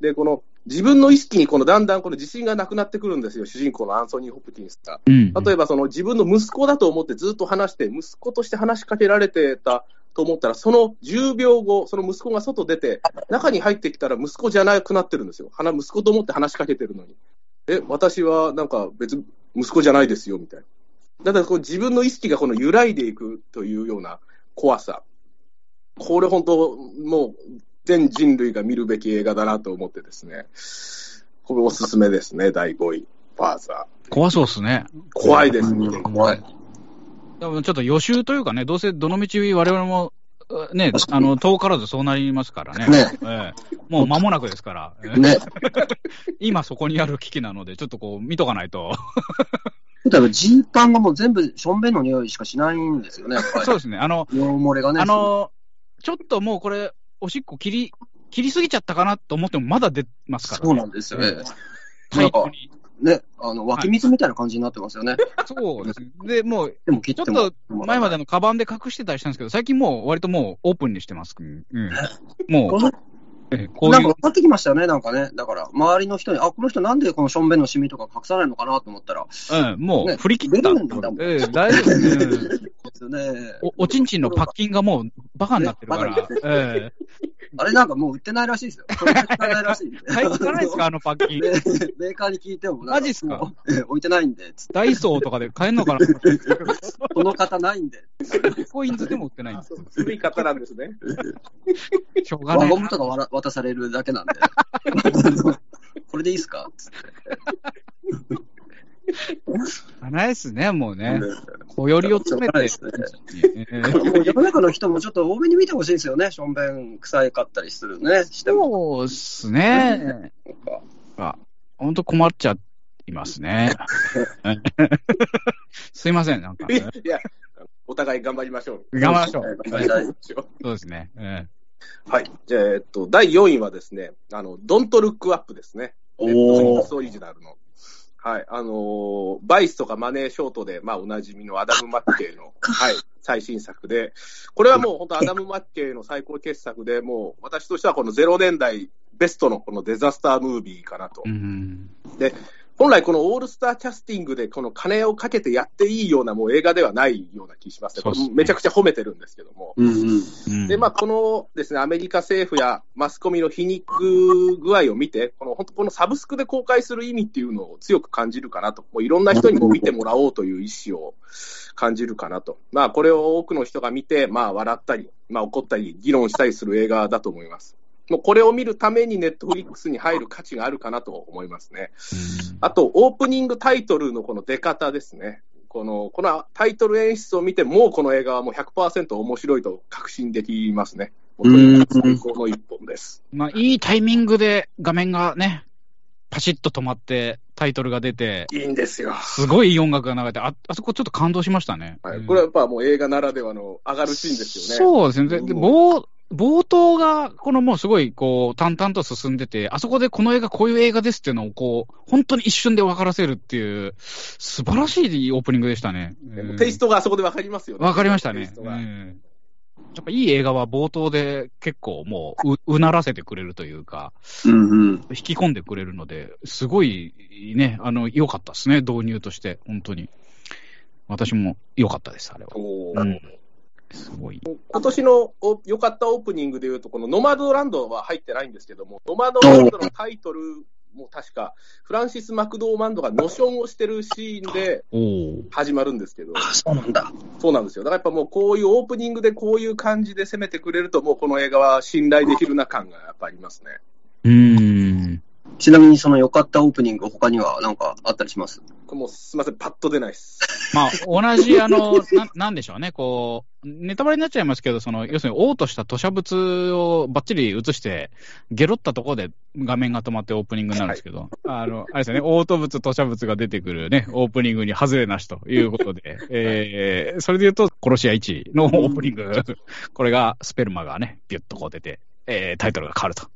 で、この自分の意識にこのだんだんこの自信がなくなってくるんですよ、主人公のアンソニー・ホプキンスが。うん。例えばその自分の息子だと思ってずっと話して、息子として話しかけられてたと思ったら、その10秒後、その息子が外出て、中に入ってきたら息子じゃなくなってるんですよ。話息子と思って話しかけてるのに。え、私はなんか別、息子じゃないですよ、みたいな。だからこう自分の意識がこの揺らいでいくというような怖さ。これ本当、もう全人類が見るべき映画だなと思ってですね。これおすすめですね、第5位。ファーザー。怖そうっすね。怖いです、見てうん怖い。でもちょっと予習というかね、どうせどの道我々も、うね、あの、遠からずそうなりますからね。ねええもう間もなくですから、ええね。*laughs* 今そこにある危機なので、ちょっとこう見とかないと。例えばジーパンがもう全部ションベンの匂いしかしないんですよね。そうですね。あの、れがね。あの、ちょっともうこれ、おしっこ切り、切りすぎちゃったかなと思ってもまだ出ますから、ね。そうなんですよね。タイトに。ね、あの、湧き水みたいな感じになってますよね。そうですね。で、もう、でも。ちょっと前までのカバンで隠してたりしたんですけど、最近もう割ともうオープンにしてます。うん。もう、こうなんか分かってきましたよね、なんかね。だから、周りの人に、あ、この人なんでこのションベンのシミとか隠さないのかなと思ったら、うん、もうね振り切った。ええ大丈夫、うん *laughs* ですよね。お。おちんちんのパッキンがもうバカになってるから。ねバカにえ *laughs* あれなんかもう売ってないらしいですよ。売ってないらしいんで。え最近ないですか、あのパッキン。ね *laughs* メーカーに聞いても、マジっすか？え置いてないんで、ダイソーとかで買えるのかな *laughs* この方ないんで。コインズでも売ってないんですよ。古い方なんですね。しょうがないゴムとか渡されるだけなんで。これでいいっすか？ないですね、もうねね。小よりを詰めて。世の中の人もちょっと多めに見てほしいですよね。ションベン臭いかったりするね。しても。そうっすね。本当困っちゃいますね。*laughs* すいません、なんか。いや、お互い頑張りましょう。頑張りましょう。頑張りたいそうですね。えはい。じゃあ、えっと、第4位はですね、あの、ドントルックアップですね。おーネットフリックスオリジナルの。はい。あのーバイスとかマネーショートで、まあ、おなじみのアダム・マッケイの、はい、最新作で、これはもう本当アダム・マッケイの最高傑作で、もう私としてはこの0年代ベストのこのデザスタームービーかなとえ。うん。本来このオールスターキャスティングでこの金をかけてやっていいようなもう映画ではないような気しますね。すねめちゃくちゃ褒めてるんですけども。うんうん。うんで、まあ、このですね、アメリカ政府やマスコミの皮肉具合を見て、この本当このサブスクで公開する意味っていうのを強く感じるかなと。もういろんな人にも見てもらおうという意思を感じるかなと。まあ、これを多くの人が見て、まあ、笑ったり、まあ、怒ったり、議論したりする映画だと思います。もうこれを見るためにネットフリックスに入る価値があるかなと思いますね。あと、オープニングタイトルのこの出方ですね。この、このタイトル演出を見て、もうこの映画はもう100%面白いと確信できますね。もうとに最高の一本です。まあ、いいタイミングで画面がね、パシッと止まって、タイトルが出て、いいんですよ。すごいいい音楽が流れて、あ、あそこちょっと感動しましたね。はい。うんこれはやっぱもう映画ならではの上がるシーンですよね。そうですね。で、でうん冒冒頭が、このもうすごい、こう、淡々と進んでて、あそこでこの映画こういう映画ですっていうのを、こう、本当に一瞬で分からせるっていう、素晴らしいオープニングでしたね。テイストがあそこでわかりますよね。わかりましたねテイス。トがうんやっぱいい映画は冒頭で結構もうう、うならせてくれるというか、うんうん。引き込んでくれるので、すごいね、あの、良かったですね、導入として、本当に。私も良かったです、あれは。おーうん。すごい。今年のお良かったオープニングでいうと、このノマドランドは入ってないんですけども、ノマドランドのタイトルも確か、フランシス・マクドーマンドがノションをしてるシーンで。始まるんですけど、あ、そうなんだ。そうなんですよ。だからやっぱもうこういうオープニングでこういう感じで攻めてくれると、もうこの映画は信頼できるな感がやっぱありますね。うーん。ちなみにその良かったオープニング他には何かあったりします？これもうすみません、パッと出ないです。まあ、同じ、あの、*laughs* な、なんでしょうね、こう、ネタバレになっちゃいますけど、その、要するに、嘔吐した吐砂物をバッチリ映して、ゲロったところで画面が止まってオープニングになるんですけど、あの、あれですよね、嘔吐物、吐砂物が出てくるね、オープニングに外れなしということで、*laughs* えー、それで言うと、殺し屋1のオープニング、これが、スペルマがね、ビュッとこう出て、えー、タイトルが変わると。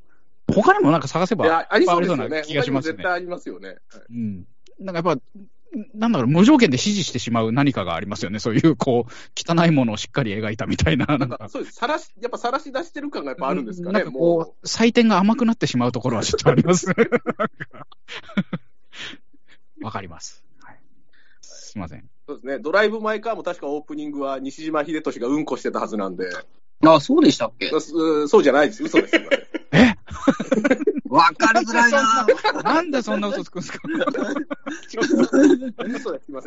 他にもなんか探せば、いや、ありそうな気がしますね絶。対ありますよね。はいうん。なんかやっぱ、なんだろう、無条件で支持してしまう何かがありますよね。そういう、こう、汚いものをしっかり描いたみたいな、なんんか、そうです。さらし、やっぱさらし出してる感がやっぱあるんですかね、なんかもこう、採点が甘くなってしまうところはちょっとあります *laughs* わかります。はい。すいません。う。そうですね。ドライブ・マイ・カーも確かオープニングは西島秀俊がうんこしてたはずなんで、あ、そうでしたっけ？すそうじゃないです。嘘です。*laughs* わかりづらいな *laughs* なんでそんな嘘つくんですか？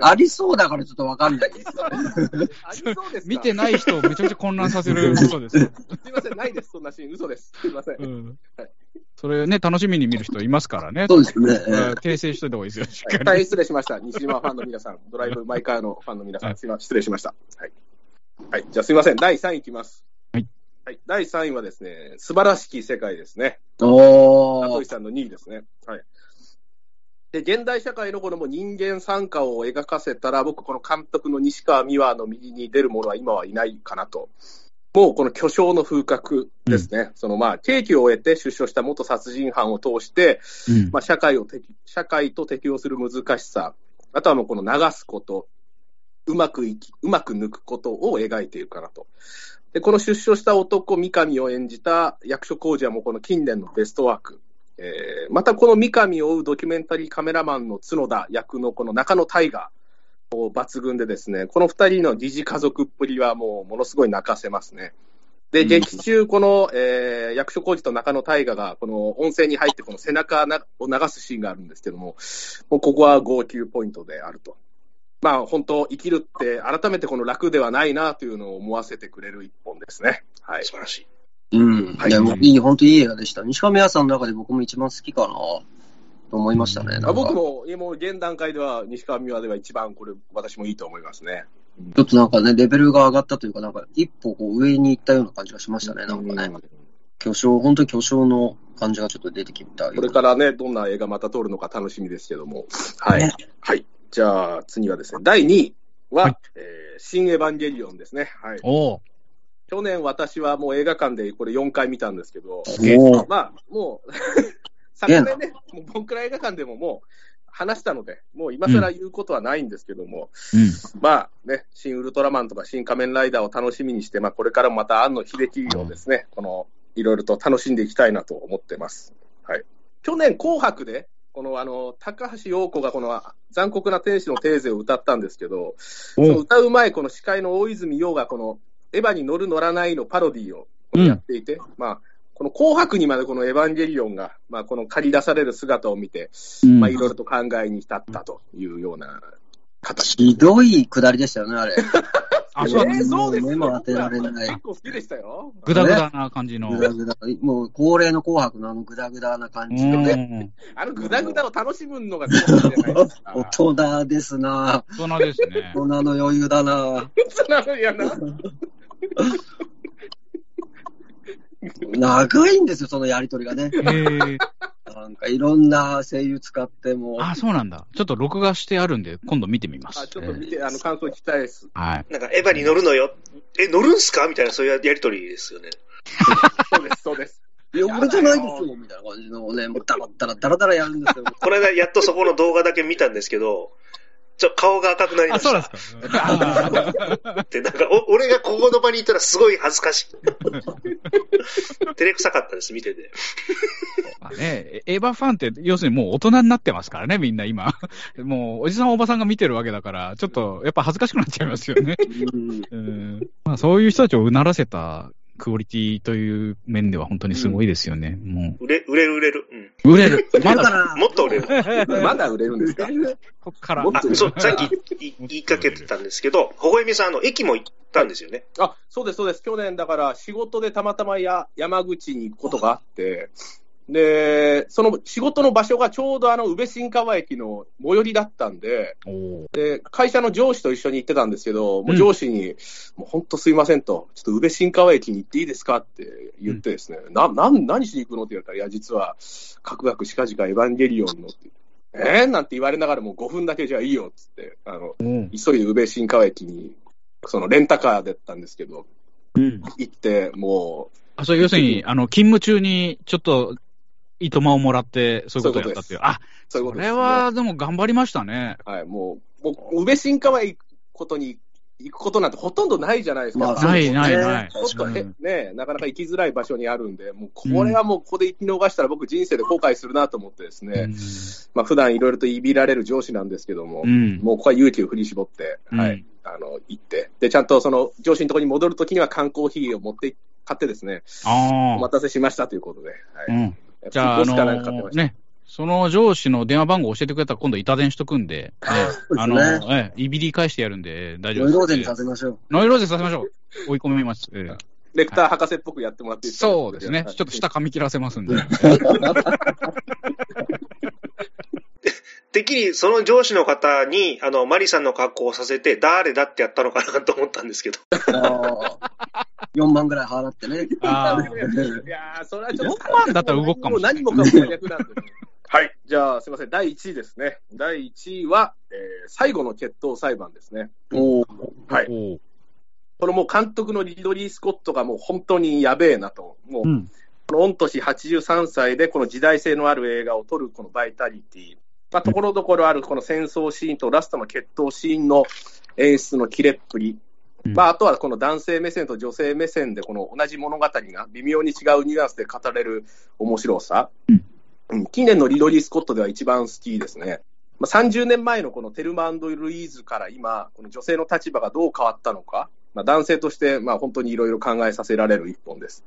*laughs* ありそうだからちょっとわかんないです。ありそうですか？見てない人をめちゃめちゃ混乱させる嘘です。すいません。ないです。そんなシーン。嘘です。すいません。うん。それね、楽しみに見る人いますからね。そうですね。うん訂正しといた方がいいですよ、しっかり。大変失礼しました。西島ファンの皆さん、ドライブ・マイ・カーのファンの皆さはいん、すいません。失礼しました。はい。はい。じゃあすいません。第3位いきます。はい。はい。第3位はですね、素晴らしき世界ですね。おー。名取さんの2位ですね。はい。で、現代社会のこのもう人間参加を描かせたら、僕、この監督の西川美和の右に出る者は今はいないかなと。もうこの巨匠の風格ですね。そのまあ、刑期を終えて出所した元殺人犯を通して、うんまあ、社会を適、社会と適応する難しさ、あとはもうこの流すこと、うまくいき、うまく抜くことを描いているかなと。で、この出所した男、三上を演じた役所広司はもうこの近年のベストワーク。えーまたこの三上を追うドキュメンタリーカメラマンの角田役のこの中野大河、もう抜群でですね、この二人の疑似家族っぷりはもうものすごい泣かせますね。で、うん劇中、この、えー役所広司と中野大河が、この温泉に入って、この背中なを流すシーンがあるんですけども、もうここは号泣ポイントであると。まあ、本当、生きるって、改めてこの楽ではないなというのを思わせてくれる一本ですね。はい。素晴らしい。うん。はいいや、もういい、本当いい映画でした。西川美和さんの中で僕も一番好きかなと思いましたね。あ僕も、もう現段階では、西川美和では一番これ、私もいいと思いますね。ちょっとなんかね、レベルが上がったというか、なんか一歩こう上に行ったような感じがしましたね。なんかね、巨匠、本当に巨匠の感じがちょっと出てきた。これからね、どんな映画また撮るのか楽しみですけども。はい。ねはい。じゃあ、次はですね、第2位は、はいえー新エヴァンゲリオンですね。はい。おお去年私はもう映画館でこれ4回見たんですけど、まあ、もう、*laughs* 昨年ね、もう僕ら映画館でももう話したので、もう今更言うことはないんですけども、うん。まあね、新ウルトラマンとか新仮面ライダーを楽しみにして、まあこれからもまた庵野秀樹をですね、この、いろいろと楽しんでいきたいなと思ってます。はい。去年紅白で、このあの、高橋洋子がこの残酷な天使のテーゼを歌ったんですけど、その歌う前、この司会の大泉洋がこの、エヴァに乗る乗らないのパロディをやっていて、まあ、この紅白にまでこのエヴァンゲリオンが、まあ、この借り出される姿を見て、うんまあ、いろいろと考えに至ったというような形。ひどい下りでしたよね、あれ。*laughs* あ、そうだえーそうですも目も当てられない結。構好きでしたよ。ぐだぐだな感じの。ぐだぐだ。もう恒例の紅白のあのぐだぐだな感じうのね。ん。あのグダグダを楽しむのが好きじゃないですか。*laughs* 大人ですな大人ですね。大人の余裕だなそうなのやな。長いんですよ、そのやりとりがね。へえ。なんかいろんな声優使っても。あ、そうなんだ。ちょっと録画してあるんで、今度見てみます。あちょっと見て、あの、感想聞きたいです。はい。なんか、エヴァに乗るのよ。え、乗るんすか？みたいな、そういうやりとりですよね。*laughs* そうです、そうです。いや、俺じゃないですよ、みたいな感じのね、もうダラダラダラダラやるんですよ。この間、やっとそこの動画だけ見たんですけど、ちょ、顔が赤くなりまあ、した。そうですか。あって、なんか、お、俺がここの場にいたらすごい恥ずかしい。照れくさかったです、見てて。まあね、エヴァファンって、要するにもう大人になってますからね、みんな今。もう、おじさんおばさんが見てるわけだから、ちょっと、やっぱ恥ずかしくなっちゃいますよね。うんうん。まあ、そういう人たちをうならせたクオリティという面では本当にすごいですよね。も売れ、売れる売れる。う、売れる。まだ、もっと売れる。*laughs* まだ売れるんですか？こっから。あ、そう、さっき言い言いかけてたんですけど、ほごえみさん、あの、駅も行ったんですよね。あ、そうです、そうです。去年だから仕事でたまたまや山口に行くことがあって、で、その仕事の場所がちょうどあの宇部新川駅の最寄りだったんで、で、会社の上司と一緒に行ってたんですけど、もう上司に、もう本当すいませんと、ちょっと宇部新川駅に行っていいですかって言ってですね、な、なん、何しに行くのって言われたら、いや、実は、かくがくしかじかエヴァンゲリオンのって、えー、なんて言われながらもう5分だけじゃあいいよっつって、あの、うん。急いで宇部新川駅に、そのレンタカーだったんですけど、うん。行って、もあ、そう、要するに、あの、勤務中に、ちょっと、いとまをもらって、そういうことをやったっていう。あ、う、そういうこことれは、でも頑張りましたね。はい、もう、もう、宇部新川駅行くことに、行くことなんてほとんどないじゃないですか。まあない、ない、ない。ちょっとね、なかなか行きづらい場所にあるんで、もうこれはもうここで行き逃したら僕人生で後悔するなと思ってですね、まあ普段いろいろといびられる上司なんですけども、うん。もうここは勇気を振り絞って、はい、うんあの、行って、で、ちゃんとその上司のところに戻るときには缶コーヒーを持って、買ってですね、ああ。お待たせしましたということで、はい。うん。じゃあ、あ。のね、その上司の電話番号教えてくれたら今度板電しとくんで、*laughs* ね、あの、ええ、いびり返してやるんで、大丈夫ノイローゼにです。させましょう。ノイローゼさせましょう。追い込みます。ええ *laughs* レクター博士っぽくやってもらっていいですか？そうですね。はいちょっと下噛み切らせますんで。*laughs* てっきり、その上司の方に、あの、マリさんの格好をさせて、誰だってやったのかなと思ったんですけど。あー4万ぐらい払ってね。あー *laughs* いやー、それはちょっと。4万だったら動くかもしれない何もかも真逆なんで、はい。じゃあ、すみません。第1位ですね。第1位は、えー最後の決闘裁判ですね。おーはい。このもう監督のリドリー・スコットがもう本当にやべえなと。もう、うん。この御年83歳でこの時代性のある映画を撮るこのバイタリティ。まあ、ところどころあるこの戦争シーンとラストの決闘シーンの演出の切れっぷり。うんまあ、あとはこの男性目線と女性目線でこの同じ物語が微妙に違うニュアンスで語れる面白さ。うんうん近年のリドリー・スコットでは一番好きですね。まあ、30年前のこのテルマルイーズから今、この女性の立場がどう変わったのか、まあ、男性としてまあ本当にいろいろ考えさせられる一本です。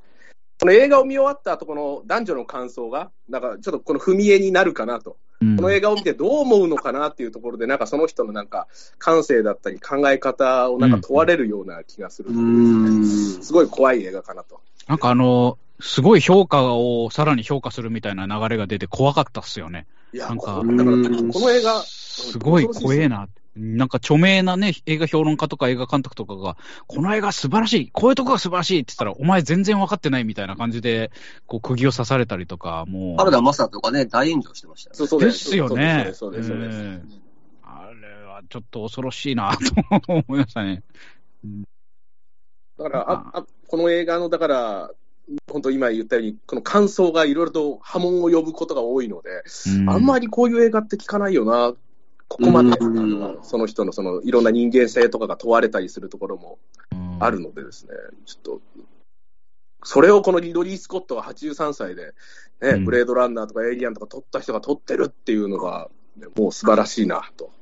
この映画を見終わった後、この男女の感想が、なんかちょっとこの踏み絵になるかなと。うんこの映画を見てどう思うのかなっていうところで、なんかその人のなんか感性だったり考え方をなんか問われるような気がするうーんで、ん。すごい怖い映画かなと。なんかあの、すごい評価をさらに評価するみたいな流れが出て怖かったっすよね。いや、なんかこだからこの映画、すごい怖えな。なんか著名なね、映画評論家とか映画監督とかが、この映画素晴らしい、こういうとこが素晴らしいって言ったら、お前全然分かってないみたいな感じで、こう、釘を刺されたりとか、もう。原田正とかね、大炎上してましたよね。そうそうですよね。そうです、そうです。あれはちょっと恐ろしいなと思いましたね。だから、ああこの映画の、だから、本当今言ったように、この感想がいろいろと波紋を呼ぶことが多いので、あんまり。りこういう映画って聞かないよな、ここまで、その人のそのいろんな人間性とかが問われたりするところもあるのでですね、ちょっと、それをこのリドリー・スコットが83歳で、ねうんブレードランナーとかエイリアンとか撮った人が撮ってるっていうのが、ねもう素晴らしいなと。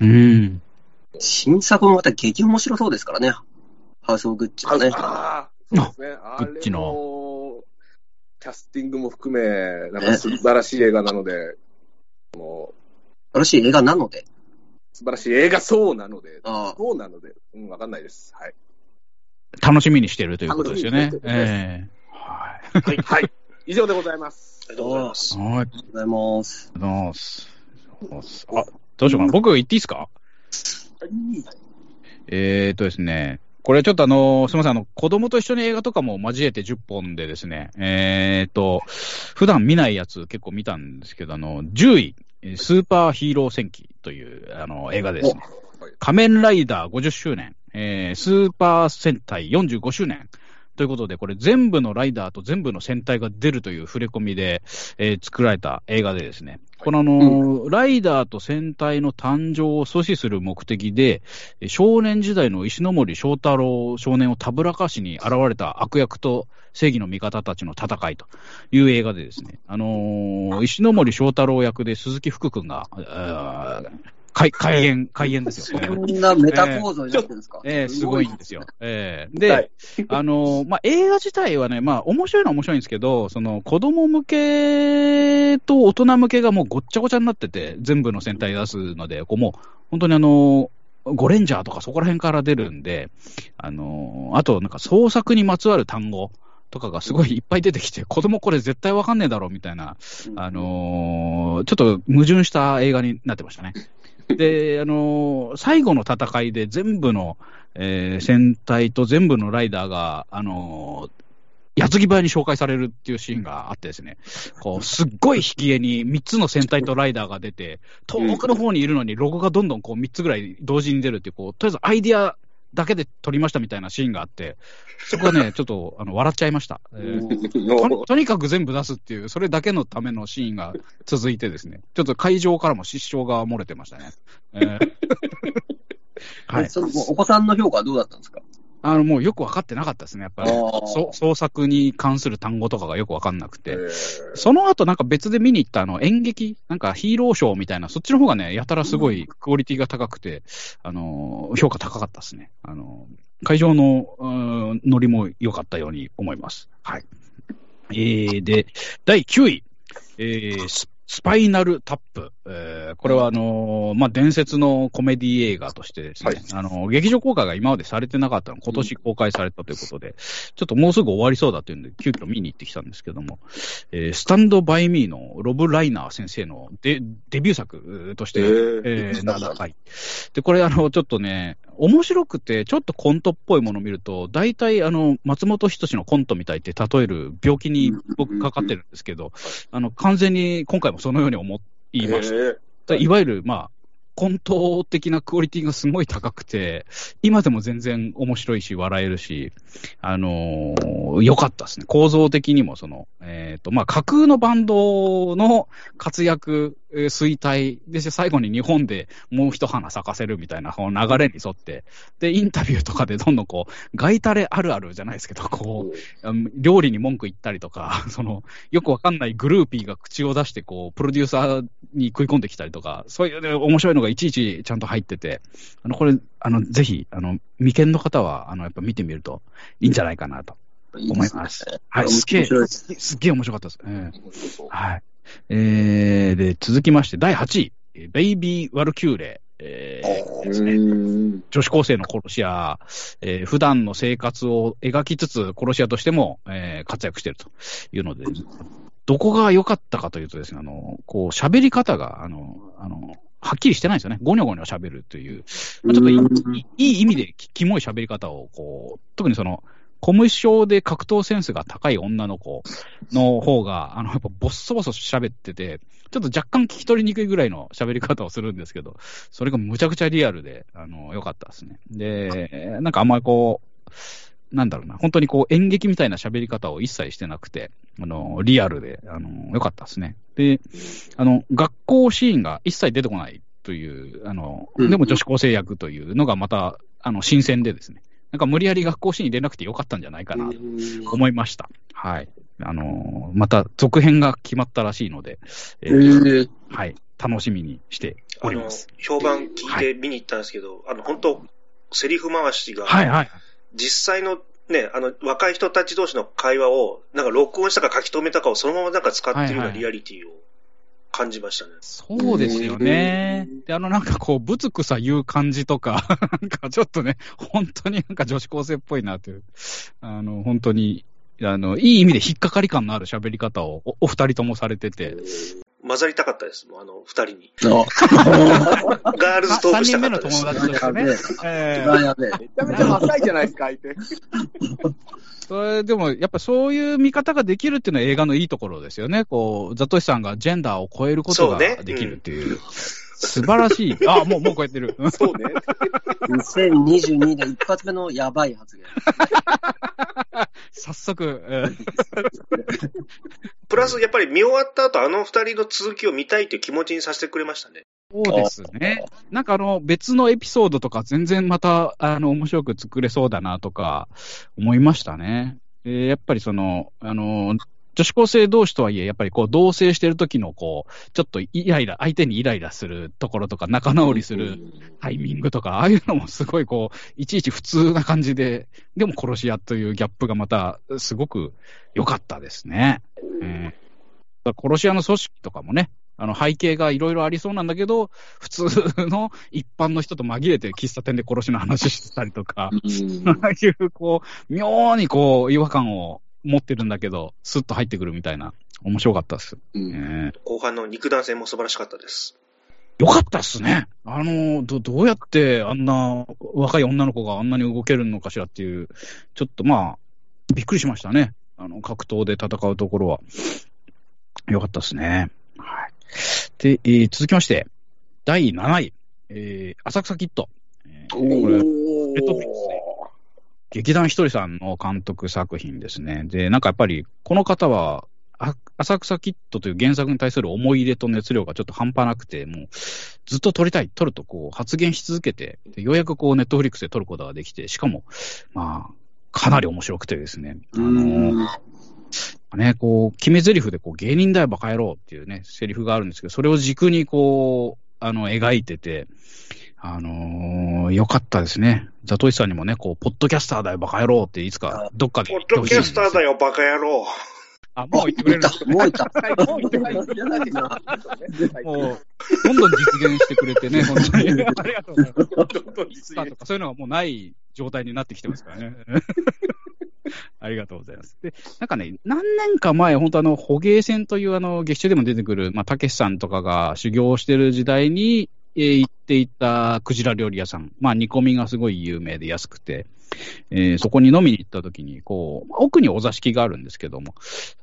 うん。新作もまた激面白そうですからね。ハウス・オブ・グッチはね。ああ、そうですね。あグッチのキャスティングも含め、なんか素晴らしい映画なので、もう、らしい映画なので。素晴らしい映画そうなので、ああそうなので、うん、わかんないです。はい。楽しみにしてるということですよねええはい。はい。はい。以上でございます。ありがとうございます。はい。ありがとうございます。ありがとうございます。あ、どうしようかな。僕言っていいですか？えーとですね、これちょっとあの、すみません、あの、子供と一緒に映画とかも交えて10本でですね、えーと、普段見ないやつ結構見たんですけど、あの、10位、スーパーヒーロー戦記という、あの、映画ですね。仮面ライダー50周年、えー、スーパー戦隊45周年。ということで、これ全部のライダーと全部の戦隊が出るという触れ込みで、えー作られた映画でですね、このあの、ライダーと戦隊の誕生を阻止する目的で、えー少年時代の石ノ森章太郎少年をたぶらかしに現れた悪役と正義の味方たちの戦いという映画でですね、あのー石ノ森章太郎役で鈴木福君が、開開演、開演ですよ。えーこんなメタ構造になってるんですかええすごいんですよ。ええで、はいあのまあ、映画自体はね、まあ、面白いのは面白いんですけど、その子供向けと大人向けがもうごっちゃごちゃになってて、全部の戦隊出すので、こうもう本当にあの、ゴレンジャーとかそこら辺から出るんで、あのあとなんか創作にまつわる単語とかがすごいいっぱい出てきて、子供これ絶対わかんねえだろうみたいな、あのーちょっと矛盾した映画になってましたね。で、あのー最後の戦いで全部の、えー戦隊と全部のライダーが、あのー矢継ぎ早に紹介されるっていうシーンがあってですね、こう、すっごい引き絵に3つの戦隊とライダーが出て、遠くの方にいるのにロゴがどんどんこう3つぐらい同時に出るっていう、こう、とりあえずアイディアだけで撮りましたみたいなシーンがあって、そこはね、*laughs* ちょっとあの笑っちゃいました。えーとにとにかく全部出すっていう、それだけのためのシーンが続いてですね、ちょっと会場からも失笑が漏れてましたね。えー *laughs* はい。そのお子さんの評価はどうだったんですか？あの、もうよく分かってなかったですね、やっぱり。創作に関する単語とかがよく分かんなくて。えーその後なんか別で見に行ったあの演劇、なんかヒーローショーみたいな、そっちの方がね、やたらすごいクオリティが高くて、あのー評価高かったですね。あのー会場の、うんノリも良かったように思います。はい。えー、で、第9位、えーススパイナルタップ。えーこれはあのーまあ、伝説のコメディ映画としてですね、はい。あのー劇場公開が今までされてなかったの、今年公開されたということで、ちょっともうすぐ終わりそうだというんで、急遽見に行ってきたんですけども、えースタンドバイミーのロブ・ライナー先生のデデビュー作として、えー。えー、名高い。で、これ、あの、ちょっとね、面白くて、ちょっとコントっぽいものを見ると、大体、あの、松本人志のコントみたいって例える病気に僕かかってるんですけど、あの、完全に今回もそのように思いました。えーいわゆる、まあ、コント的なクオリティがすごい高くて、今でも全然面白いし、笑えるし、あのー良かったですね。構造的にも、その、えっ、と、まあ、架空のバンドの活躍、えー衰退で、最後に日本でもう一花咲かせるみたいなこの流れに沿って、で、インタビューとかでどんどんこう、ガイタレあるあるじゃないですけど、こう、うん。料理に文句言ったりとか、*laughs* その、よくわかんないグルーピーが口を出して、こう、プロデューサーに食い込んできたりとか、そういうね、面白いのがいちいちちゃんと入ってて、あの、これ、あの、ぜひ、あの、未見の方は、あの、やっぱ見てみるといいんじゃないかなと思います。はい、すげえ、面白いですすすっげえ面白かったです。ええはい。えー、で、続きまして、第8位、ベイビー・ワルキューレ。えーですねうん女子高生の殺し屋、えー普段の生活を描きつつ、殺し屋としても、えー活躍しているというので、どこが良かったかというとですね、あの、こう、喋り方が、あの、あの、はっきりしてないんですよね。ゴニョゴニョ喋るという、まあ、ちょっというんいいい意味できキモい喋り方を、こう、特にその、コミュ障で格闘センスが高い女の子の方が、あの、やっぱボッソボソ喋ってて、ちょっと若干聞き取りにくいぐらいの喋り方をするんですけど、それがむちゃくちゃリアルで、あの、良かったですね。で、なんかあんまりこう、なんだろうな、本当にこう演劇みたいな喋り方を一切してなくて、あの、リアルで、あの、良かったですね。で、あの、学校シーンが一切出てこないという、あの、うんでも女子高生役というのがまた、あの、新鮮でですね。なんか無理やり学校シーンに出なくてよかったんじゃないかなと思いました。はい。あの、また続編が決まったらしいので、ええーーはい。楽しみにしております。、評判聞いて見に行ったんですけど、あの、本当セリフ回しが、はいはい。実際のね、あの、若い人たち同士の会話を、なんか録音したか書き留めたかをそのままなんか使ってるようはいはいなリアリティを感じましたね。そうですよね。で、あのなんかこう、ぶつくさ言う感じとか、*laughs* なんかちょっとね、本当になんか女子高生っぽいなという、あの、本当に、あの、いい意味で引っかかり感のある喋り方をおお二人ともされてて、混ざりたかったです、もうあの、二人に。あ *laughs* ガールズトー3クした人目のかったです。友達としてね。*laughs* え一番やべえ。めちゃめちゃ若いじゃないですか、相手。それでも、やっぱそういう見方ができるっていうのは映画のいいところですよね。こう、ザトシさんがジェンダーを超えることができるっていう。素晴らしい。あ、もう、もう超えてる。そうね。2022年一発目のやばい発言。早速、えープラス、やっぱり見終わった後、あの二人の続きを見たいという気持ちにさせてくれましたね。そうですね。なんかあの、別のエピソードとか全然また、あの、面白く作れそうだなとか、思いましたね。でやっぱりその、あの、女子高生同士とはいえ、やっぱりこう、同棲してる時のこう、ちょっとイライラ、相手にイライラするところとか、仲直りするタイミングとか、ああいうのもすごいこう、いちいち普通な感じで、でも殺し屋というギャップがまた、すごく良かったですね。えーだから殺し屋の組織とかもね、あの背景がいろいろありそうなんだけど、普通の一般の人と紛れて喫茶店で殺しの話してたりとか、ああいう、こう、妙にこう、違和感を持ってるんだけど、スッと入ってくるみたいな、面白かったです。うんえ後半の肉弾戦も素晴らしかったです。よかったっすね。あの、ど、どうやってあんな若い女の子があんなに動けるのかしらっていう、ちょっとまあ、びっくりしましたね。あの、格闘で戦うところは。よかったっすね。はい。で、えー続きまして、第7位、えー浅草キッド。えーこれ、レッドフリックスで劇団ひとりさんの監督作品ですね。で、なんかやっぱり、この方は、あ浅草キッドという原作に対する思い入れと熱量がちょっと半端なくて、もう、ずっと撮りたい、撮るとこう発言し続けて、でようやくこうネットフリックスで撮ることができて、しかも、まあ、かなり面白くてですね、あのね、こう、決め台詞でこう芸人だよバカ野郎っていうね、セリフがあるんですけど、それを軸にこう、あの、描いてて、あのー、よかったですね。ザトイさんにもね、こう、ポッドキャスターだよバカ野郎っていつかどっかでポッ言ってほしいドキャスターだよ、バカ野郎。あ、もう言ってくれるんですもういた。最後、言ってないですもう、どんどん実現してくれてね、本当に。ありがとうございます。*laughs* どんどん実現スターとかそういうのがもうない状態になってきてますからね。*laughs* ありがとうございます。で、なんかね、何年か前、本当あの、捕鯨船というあの、劇中でも出てくる、まあ、たけしさんとかが修行してる時代に、えー行っていたクジラ料理屋さん。まあ、煮込みがすごい有名で安くて、えーそこに飲みに行った時に、こう、奥にお座敷があるんですけども、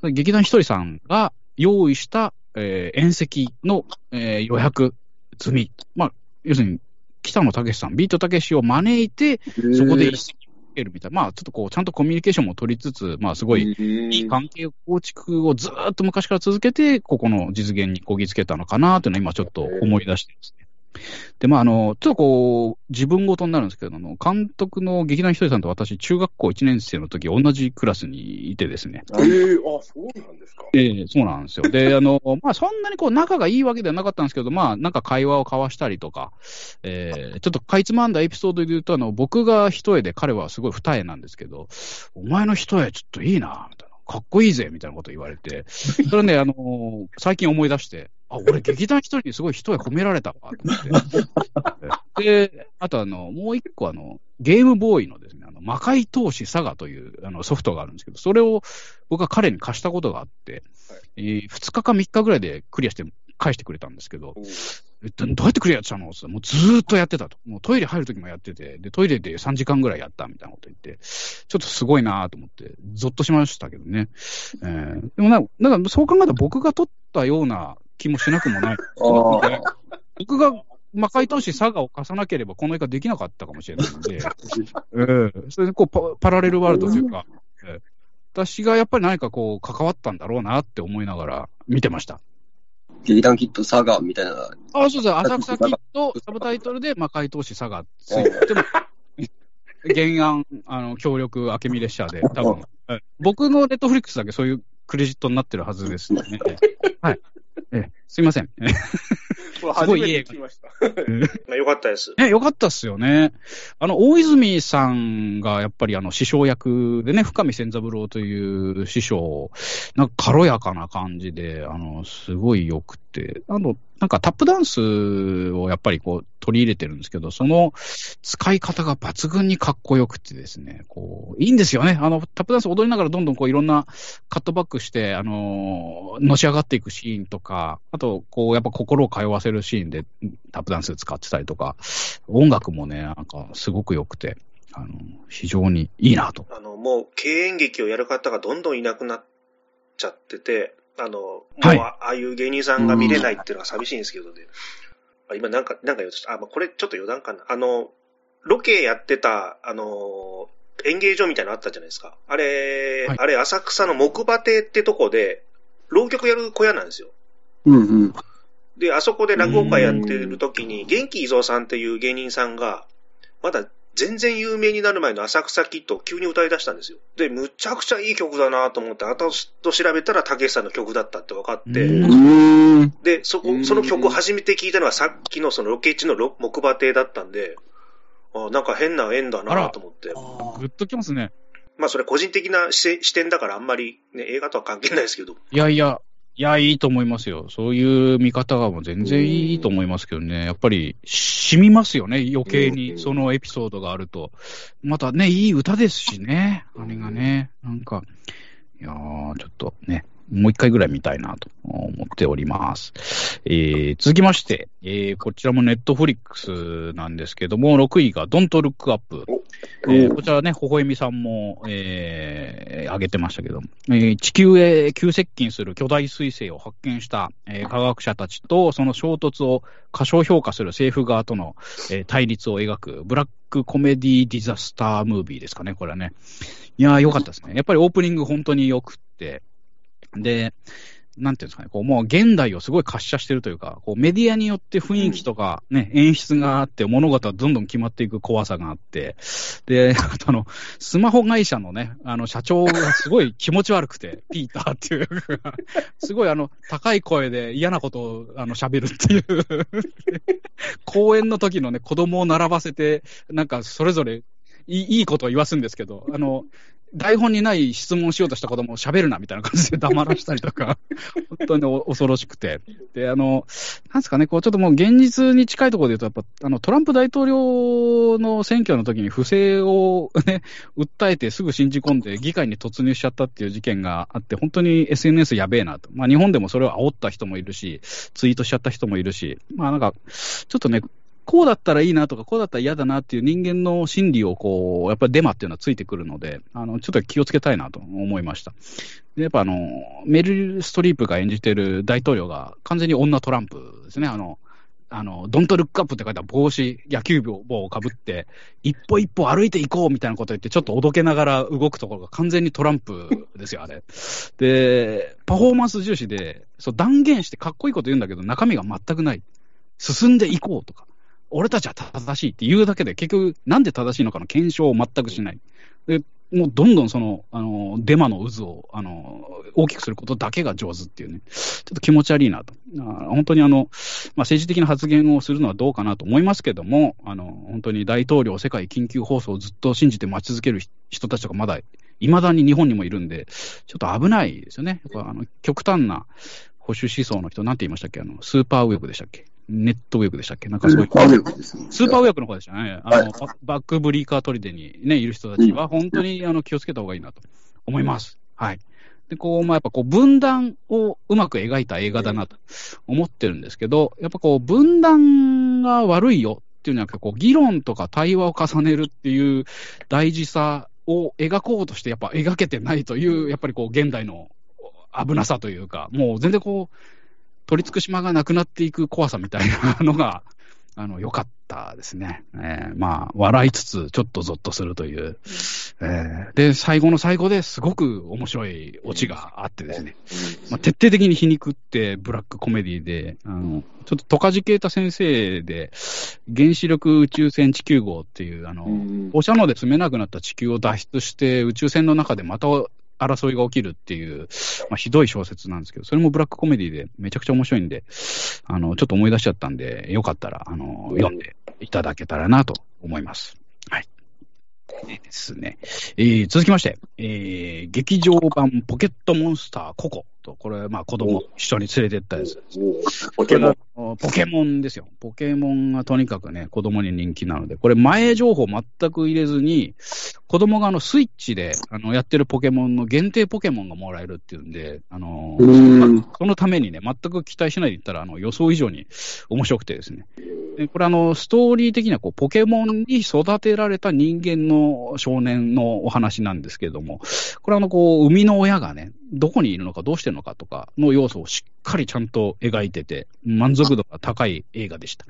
劇団ひとりさんが用意した、えー宴席の、えー予約済み。まあ、要するに、北野武さん、ビートたけしを招いて、そこで一席受けるみたいな、まあ、ちょっとこう、ちゃんとコミュニケーションも取りつつ、まあ、すごい、いい関係構築をずーっと昔から続けて、ここの実現にこぎつけたのかなというのを今ちょっと思い出してますね。で、まあ、あの、ちょっとこう、自分ごとになるんですけど、あの、監督の劇団ひとりさんと私、中学校1年生の時、同じクラスにいてですね。ええあ、そうなんですか。ええそうなんですよ。で、あの、*laughs* まあ、そんなにこう、仲がいいわけではなかったんですけど、まあ、なんか会話を交わしたりとか、えーちょっとかいつまんだエピソードで言うと、あの、僕が一重で彼はすごい二重なんですけど、お前の一重ちょっといいな、みたいな。かっこいいぜ、みたいなこと言われて、*laughs* それね、あの最近思い出して、あ、俺劇団一人にすごい一重褒められたわ、と思って。*laughs* で、あとあの、もう一個あの、ゲームボーイのですね、あの、魔界投資サガというあのソフトがあるんですけど、それを僕は彼に貸したことがあって、えー2日か3日ぐらいでクリアして返してくれたんですけど、えどどうやってクリアしたの？って。もうずーっとやってたと。もうトイレ入るときもやってて、で、トイレで3時間ぐらいやったみたいなこと言って、ちょっとすごいなと思って、ゾッとしましたけどね。えー。でもな、なんかそう考えたら僕が取ったような気もしなくもない。*laughs* 僕が魔界投資サガを貸さなければこの映画できなかったかもしれないので、ええそれでこうパパラレルワールドというか、ええ私がやっぱり何かこう関わったんだろうなって思いながら見てました。劇団キットサガみたいな。あ、そうです。浅草キッド、*laughs* サブタイトルで魔界投資サガついても、*laughs* 原案、あの、協力、明美列車で、*laughs* 多分、はい僕のネットフリックスだけそういうクレジットになってるはずですよね。はい。ええ、すいません。すごい初めて聞きました。*laughs* まあ、よかったです。ね、よかったっすよね。あの、大泉さんがやっぱりあの、師匠役でね、深見千三郎という師匠、なんか軽やかな感じで、あの、すごい良くあの、なんかタップダンスをやっぱりこう取り入れてるんですけど、その使い方が抜群にかっこよくてですね、こう、いいんですよね。あの、タップダンス踊りながらどんどんこういろんなカットバックして、あの、のし上がっていくシーンとか、あと、こう、やっぱ心を通わせるシーンでタップダンス使ってたりとか、音楽もね、なんかすごく良くて、あの、非常にいいなと。あの、もう、敬遠劇をやる方がどんどんいなくなっちゃってて、あの、もう、ああいう芸人さんが見れないっていうのが寂しいんですけどね。あ今なんか、なんか言うとした。あ、まあ、これちょっと余談かな。あの、ロケやってた、あの、演芸場みたいなのあったじゃないですか。あれ、はい、あれ、浅草の木馬亭ってとこで、浪曲やる小屋なんですよ。うんうん。で、あそこで落語会やってる時に、元気伊蔵さんっていう芸人さんが、まだ全然有名になる前の浅草キッドを急に歌い出したんですよ。で、むちゃくちゃいい曲だなと思って、後と調べたら竹内さんの曲だったって分かって、で、そこ、その曲を初めて聞いたのはさっきのそのロケ地の木馬亭だったんで、あなんか変な縁だなと思って。グッときますね。まあそれ個人的な視点だからあんまりね、映画とは関係ないですけど。いやいや、いや、いいと思いますよ。そういう見方がもう全然いいと思いますけどね。やっぱり、染みますよね、余計に、そのエピソードがあると。またね、いい歌ですしね。あれがね、なんか、いやー、ちょっとね、もう一回ぐらい見たいなと思っております。えー、続きまして、えー、こちらもネットフリックスなんですけども、6位がドントルックアップ。えー、こちらね、微笑みさんも、えー、挙げてましたけども、えー、地球へ急接近する巨大彗星を発見した、えー、科学者たちと、その衝突を過小評価する政府側との、えー、対立を描く、ブラックコメディディザスタームービーですかね、これはね。いやー、よかったですね。やっぱりオープニング本当によくって、で、なんていうんですかね、こう、もう現代をすごい滑車してるというか、こうメディアによって雰囲気とかね、うん、演出があって、物事はどんどん決まっていく怖さがあって、で、あとあの、スマホ会社のね、あの、社長がすごい気持ち悪くて、*laughs* ピーターっていう、すごいあの、高い声で嫌なことを、あの、喋るっていう。公演の時のね、子供を並ばせて、なんかそれぞれいいいいことを言わすんですけど、あの、台本にない質問しようとした子供を喋るなみたいな感じで黙らしたりとか、*laughs* 本当に恐ろしくて。で、あの、なんですかね、こう、ちょっともう現実に近いところで言うと、やっぱ、あの、トランプ大統領の選挙の時に不正をね、*laughs* 訴えてすぐ信じ込んで議会に突入しちゃったっていう事件があって、本当に SNS やべえなと。まあ、日本でもそれを煽った人もいるし、ツイートしちゃった人もいるし、まあ、なんか、ちょっとね、こうだったらいいなとか、こうだったら嫌だなっていう人間の心理をこう、やっぱりデマっていうのはついてくるので、あの、ちょっと気をつけたいなと思いました。でやっぱあの、メリル・ストリープが演じてる大統領が完全に女トランプですね。あの、あの、ドントルックアップって書いた帽子、野球帽をかぶって、一歩一歩歩いていこうみたいなこと言って、ちょっとおどけながら動くところが完全にトランプですよ、あれ。で、パフォーマンス重視で、そう断言してかっこいいこと言うんだけど、中身が全くない。進んでいこうとか。俺たちは正しいって言うだけで、結局、なんで正しいのかの検証を全くしない。でもうどんどんその、あの、デマの渦を、あの、大きくすることだけが上手っていうね、ちょっと気持ち悪いなと。本当にあの、まあ、政治的な発言をするのはどうかなと思いますけども、あの、本当に大統領、世界緊急放送をずっと信じて待ち続ける人たちとかまだ、いまだに日本にもいるんで、ちょっと危ないですよね。やっぱあの、極端な保守思想の人、なんて言いましたっけ？あの、スーパーウェブでしたっけ？ネットウェブでしたっけ？なんかそういう。スーパーウェブですね。スーパーウェブの方でしたね。あの、はい、バックブリーカー取り手にね、いる人たちは、本当にあの気をつけた方がいいなと思います。はい。で、こう、まあ、やっぱこう、分断をうまく描いた映画だなと思ってるんですけど、やっぱこう、分断が悪いよっていうのは、こう、議論とか対話を重ねるっていう大事さを描こうとして、やっぱ描けてないという、やっぱりこう、現代の危なさというか、もう全然こう、取り付く島がなくなっていく怖さみたいなのが、*laughs* あの、良かったですね。えー、まあ、笑いつつ、ちょっとゾッとするという。えー、で、最後の最後ですごく面白いオチがあってですね。まあ、徹底的に皮肉ってブラックコメディで、あの、ちょっとトカジケータ先生で、原子力宇宙船地球号っていう、あの、放射能で住めなくなった地球を脱出して宇宙船の中でまた争いが起きるっていう、まあ、ひどい小説なんですけど、それもブラックコメディでめちゃくちゃ面白いんで、あの、ちょっと思い出しちゃったんで、よかったら、あの、読んでいただけたらなと思います。はい。でですね。えー、続きまして、えー、劇場版ポケットモンスターココと。これ、まあ子供一緒に連れてったやつ。ポケモン。ポケモンですよ。ポケモンがとにかくね、子供に人気なので、これ前情報全く入れずに、子供があのスイッチであのやってるポケモンの限定ポケモンがもらえるっていうんで、あのうん。そのためにね、全く期待しないで言ったら、あの予想以上に面白くてですね。でこれあの、ストーリー的にはこうポケモンに育てられた人間の少年のお話なんですけれども、これあの、こう、生みの親がね、どこにいるのかどうしてるののかとかの要素をしっかりちゃんと描いてて、満足度が高い映画でした。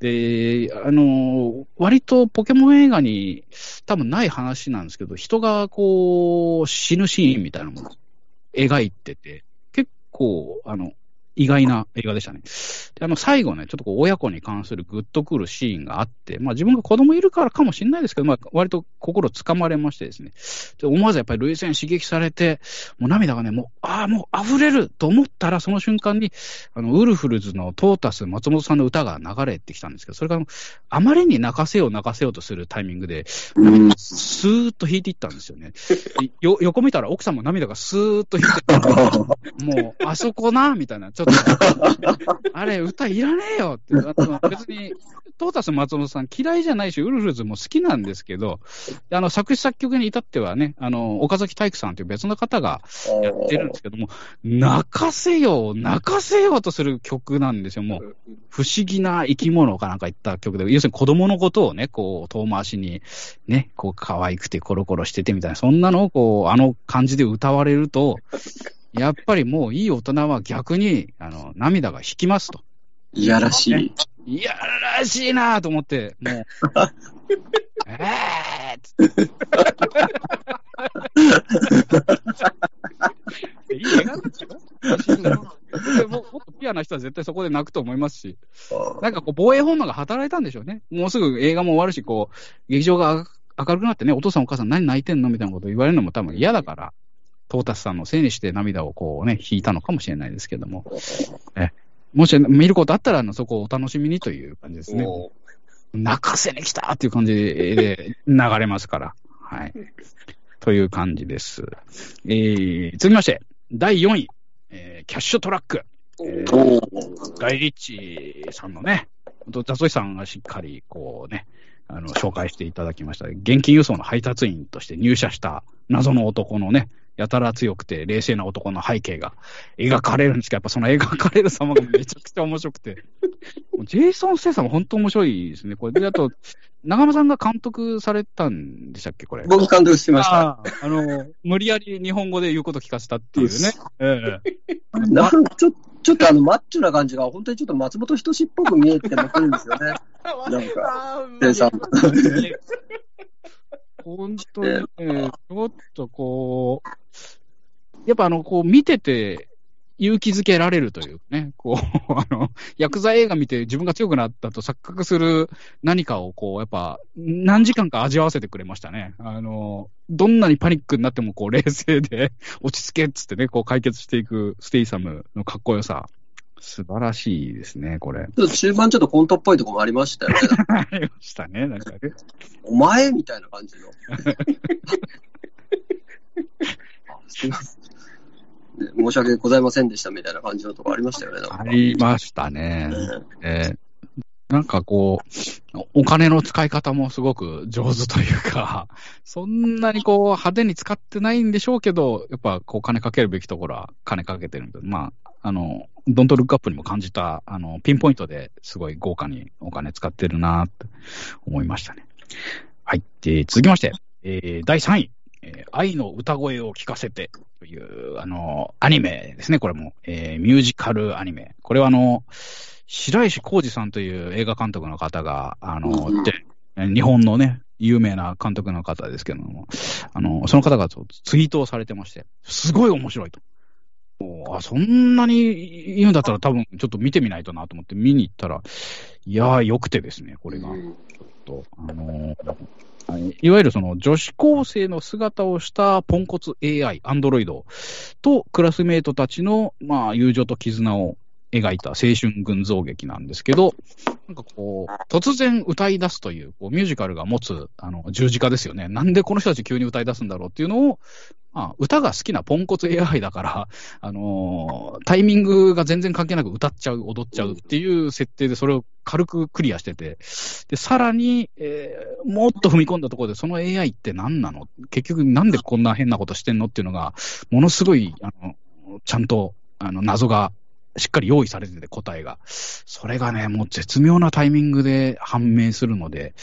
で、あの、割とポケモン映画に多分ない話なんですけど、人がこう、死ぬシーンみたいなものを描いてて、結構、あの、意外な映画でしたね。で、あの、最後ね、ちょっとこう、親子に関するグッとくるシーンがあって、まあ自分が子供いるからかもしれないですけど、まあ割と心つかまれましてですね。で思わずやっぱり類線刺激されて、もう涙がね、もう、ああ、もう溢れると思ったら、その瞬間に、あの、ウルフルズのトータス松本さんの歌が流れてきたんですけど、それがあまりに泣かせよう泣かせようとするタイミングで、うん。スーッと引いていったんですよね。でよ横見たら奥さんも涙がスーッと引いて *laughs* もう、あそこな、みたいな、ちょっと、あれ、歌いらねえよって、あの別に、トータス松本さん嫌いじゃないし、ウルフルズも好きなんですけど、あの、作詞作曲に至ってはね、あの、岡崎体育さんという別の方がやってるんですけども、泣かせよう、泣かせようとする曲なんですよ、もう。不思議な生き物かなんか言った曲で、要するに子供のことをね、こう、遠回しに、ね、こう、可愛くてコロコロしててみたいな、そんなのをこう、あの感じで歌われると、やっぱりもういい大人は逆に、あの、涙が引きますと。いやらしい。いやらしいなと思って、もう、えーっつって。いい映画なんですよ。でももっとピュアな人は絶対そこで泣くと思いますし、なんかこう防衛本能が働いたんでしょうね。もうすぐ映画も終わるし、こう、劇場が明るくなってね、お父さんお母さん何泣いてんのみたいなこと言われるのも多分嫌だから、トータスさんのせいにして涙をこうね、引いたのかもしれないですけども、えもし見ることあったら、あのそこをお楽しみにという感じですね。も泣かせに来たっていう感じで流れますから。はい。という感じです。えー、続きまして、第4位、えーキャッシュトラック。えーおガイ・リッチーさんのね、ザソイさんがしっかり、こうね、あの、紹介していただきました。現金輸送の配達員として入社した謎の男のね、やたら強くて冷静な男の背景が描かれるんですけど、やっぱその描かれる様が *laughs* めちゃくちゃ面白くて、ジェイソン・ステイさんも本当面白いですね。これで、あと、長山さんが監督されたんでしたっけ、これ。僕監督してました。あの、無理やり日本語で言うこと聞かせたっていうね。ええなんかちょちょっとあの、マッチョな感じが、本当にちょっと松本人志っぽく見えてもくるんですよね。*laughs* う、なんかか生産。本当にね、ちょっとこう、やっぱあの、こう見てて、勇気づけられるというね、こう、*laughs* あの、ヤクザ映画見て自分が強くなったと錯覚する何かをこう、やっぱ、何時間か味わわせてくれましたね。あの、どんなにパニックになってもこう、冷静で *laughs* 落ち着けっつってね、こう解決していくステイサムのかっこよさ。素晴らしいですね、これ。ちょっと中盤ちょっとコントっぽいところもありましたよね。*laughs* ありましたね、なんかね。お前みたいな感じの。すいません *laughs* ね申し訳ございませんでしたみたいな感じのとこありましたよね。ありましたね。ねえーなんかこう、お金の使い方もすごく上手というか、そんなにこう派手に使ってないんでしょうけど、やっぱこう金かけるべきところは金かけてるんで、まあ、あの、ドントルックアップにも感じた、あの、ピンポイントですごい豪華にお金使ってるなって思いましたね。はい。で続きまして、えー第3位、えー愛の歌声を聞かせてという、あの、アニメですね、これも。えーミュージカルアニメ。これはあの、白石浩二さんという映画監督の方が、あの、うんで日本のね、有名な監督の方ですけども、あの、その方がツイートをされてまして、すごい面白いと。おあそんなに言うんだったら多分ちょっと見てみないとなと思って見に行ったら、いやー、良くてですね、これが。うんと、あのーいわゆるその女子高生の姿をしたポンコツ AI、アンドロイドとクラスメートたちの、まあ、友情と絆を描いた青春群像劇なんですけど、なんかこう、突然歌い出すという、こうミュージカルが持つあの十字架ですよね。なんでこの人たち急に歌い出すんだろうっていうのを、まあ、歌が好きなポンコツ AI だから、あのータイミングが全然関係なく歌っちゃう、踊っちゃうっていう設定でそれを軽くクリアしてて、で、さらに、えーもっと踏み込んだところで、その AI って何なの？結局なんでこんな変なことしてんの？っていうのが、ものすごい、あの、ちゃんと、あの、謎がしっかり用意されてて答えが。それがね、もう絶妙なタイミングで判明するので、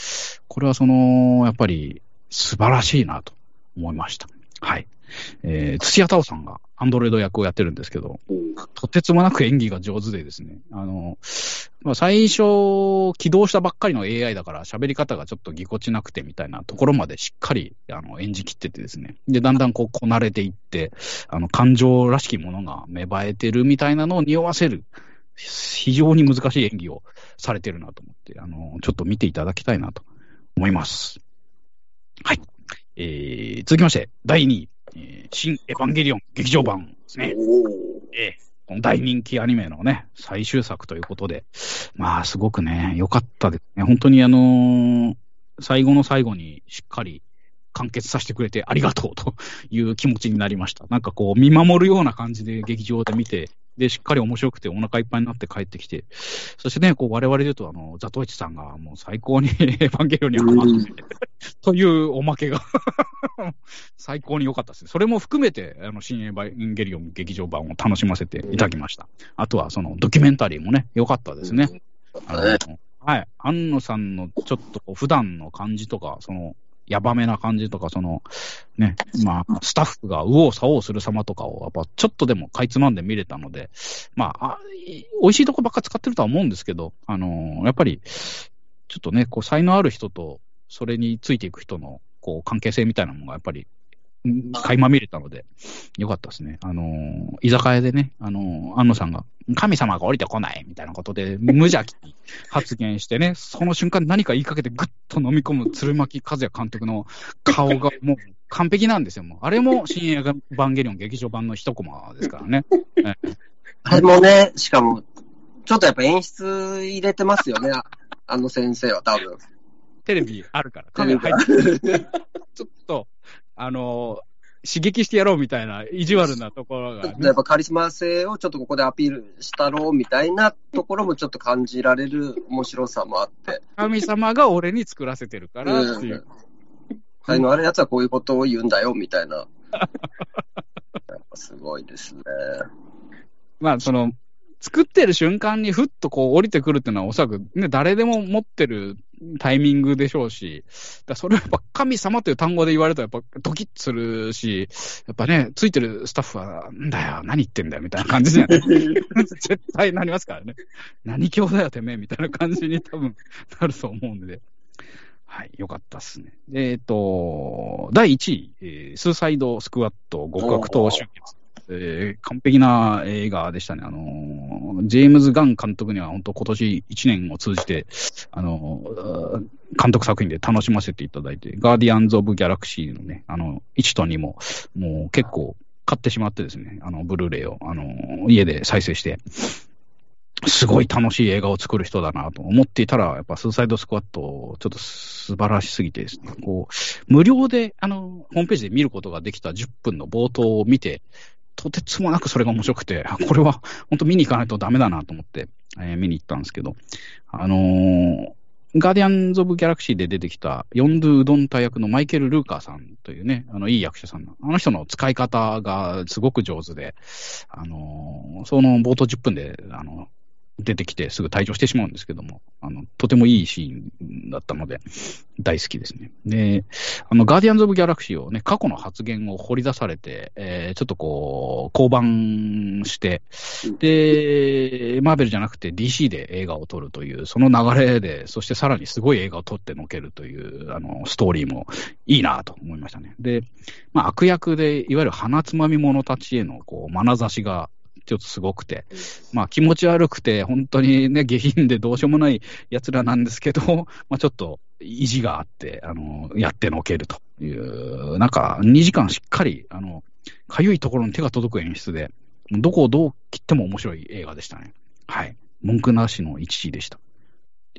これはその、やっぱり素晴らしいなと思いました。はい。えー、土屋太鳳さんがアンドロイド役をやってるんですけど、とてつもなく演技が上手でですね、あの、まあ、最初、起動したばっかりの AI だから喋り方がちょっとぎこちなくてみたいなところまでしっかりあの演じきっててですね、で、だんだんこうこなれていって、あの、感情らしきものが芽生えてるみたいなのを匂わせる、非常に難しい演技をされてるなと思って、あの、ちょっと見ていただきたいなと思います。はい。えー、続きまして、第2位、えー新エヴァンゲリオン劇場版ですね。えーこの大人気アニメのね、最終作ということで、まあ、すごくね、良かったですね。本当にあのー最後の最後にしっかり完結させてくれてありがとうと *laughs* いう気持ちになりました。なんかこう、見守るような感じで劇場で見て、で、しっかり面白くてお腹いっぱいになって帰ってきて、そしてね、こう、我々で言うと、あの、ザトウイチさんがもう最高に *laughs* エヴァンゲリオンにハマって、*laughs* というおまけが最高に良かったですね。それも含めて、あの、新エヴァンゲリオン劇場版を楽しませていただきました。あとは、その、ドキュメンタリーもね、良かったですね。あのねはい。安野さんのちょっと普段の感じとか、その、やばめな感じとか、その、ね、まあ、スタッフが右往左往する様とかを、やっぱちょっとでもかいつまんで見れたので、まあ、あい美味しいとこばっか使ってるとは思うんですけど、あのーやっぱり、ちょっとね、こう、才能ある人と、それについていく人の、こう、関係性みたいなものが、やっぱり、垣間見れたので、よかったですね。あのー居酒屋でね、あのー安野さんが、神様が降りてこないみたいなことで、無邪気に発言してね、その瞬間何か言いかけてぐっと飲み込む鶴巻和也監督の顔がもう完璧なんですよ。もうあれも新映画バンゲリオン劇場版の一コマですからね。あれもね、しかも、ちょっとやっぱ演出入れてますよね、ああの先生は多分。テレビあるから、カメラ入ってるちょっと、あのー刺激してやろうみたいな意地悪なところが、ねやっぱカリスマ性をちょっとここでアピールしたろうみたいなところもちょっと感じられる面白さもあって。神様が俺に作らせてるからっていう。才能あるやつはこういうことを言うんだよみたいな。やっぱすごいですね。まあ、その、作ってる瞬間にふっとこう降りてくるっていうのはおそらくね、誰でも持ってるタイミングでしょうし、だそれはやっぱ神様という単語で言われるとやっぱドキッとするし、やっぱね、ついてるスタッフは、なんだよ、何言ってんだよ、みたいな感じにはね絶対なりますからね。何教だよ、てめえ、みたいな感じに多分なると思うんで。はい、よかったっすね。えっ、と、第1位、えースーサイドスクワット極悪党集結。えー完璧な映画でしたね。あのージェームズ・ガン監督には本当今年1年を通じて、あのー監督作品で楽しませていただいて、ガーディアンズ・オブ・ギャラクシーのね、あの、1と2も、もう結構買ってしまってですね、あの、ブルーレイを、あのー家で再生して、すごい楽しい映画を作る人だなと思っていたら、やっぱスーサイドスクワット、ちょっと素晴らしすぎてですね、こう、無料で、あの、ホームページで見ることができた10分の冒頭を見て、とてつもなくそれが面白くて、これは本当見に行かないとダメだなと思って、えー見に行ったんですけど、あのーガーディアンズ・オブ・ギャラクシーで出てきた、ヨンドゥ・ウドンタ役のマイケル・ルーカーさんというね、あの、いい役者さんの、あの人の使い方がすごく上手で、あのーその冒頭10分で、あの、出てきてすぐ退場してしまうんですけども、あの、とてもいいシーンだったので、大好きですね。で、あの、ガーディアンズ・オブ・ギャラクシーをね、過去の発言を掘り出されて、えーちょっとこう、降板して、で、マーベルじゃなくて DC で映画を撮るという、その流れで、そしてさらにすごい映画を撮ってのけるという、あの、ストーリーもいいなと思いましたね。で、まあ、悪役で、いわゆる鼻つまみ者たちへの、こう、眼差しが、ちょっとすごくて、まあ気持ち悪くて、本当にね、下品でどうしようもない奴らなんですけど、*laughs* まあちょっと意地があって、あの、やってのけるという、なんか2時間しっかり、あの、かゆいところに手が届く演出で、どこをどう切っても面白い映画でしたね。はい。文句なしの1位でした。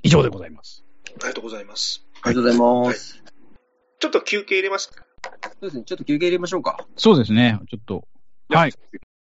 以上でございます。ありがとうございます。ありがとうございます。ちょっと休憩入れますか？そうですね、ちょっと休憩入れましょうか。そうですね。ちょっと。はい。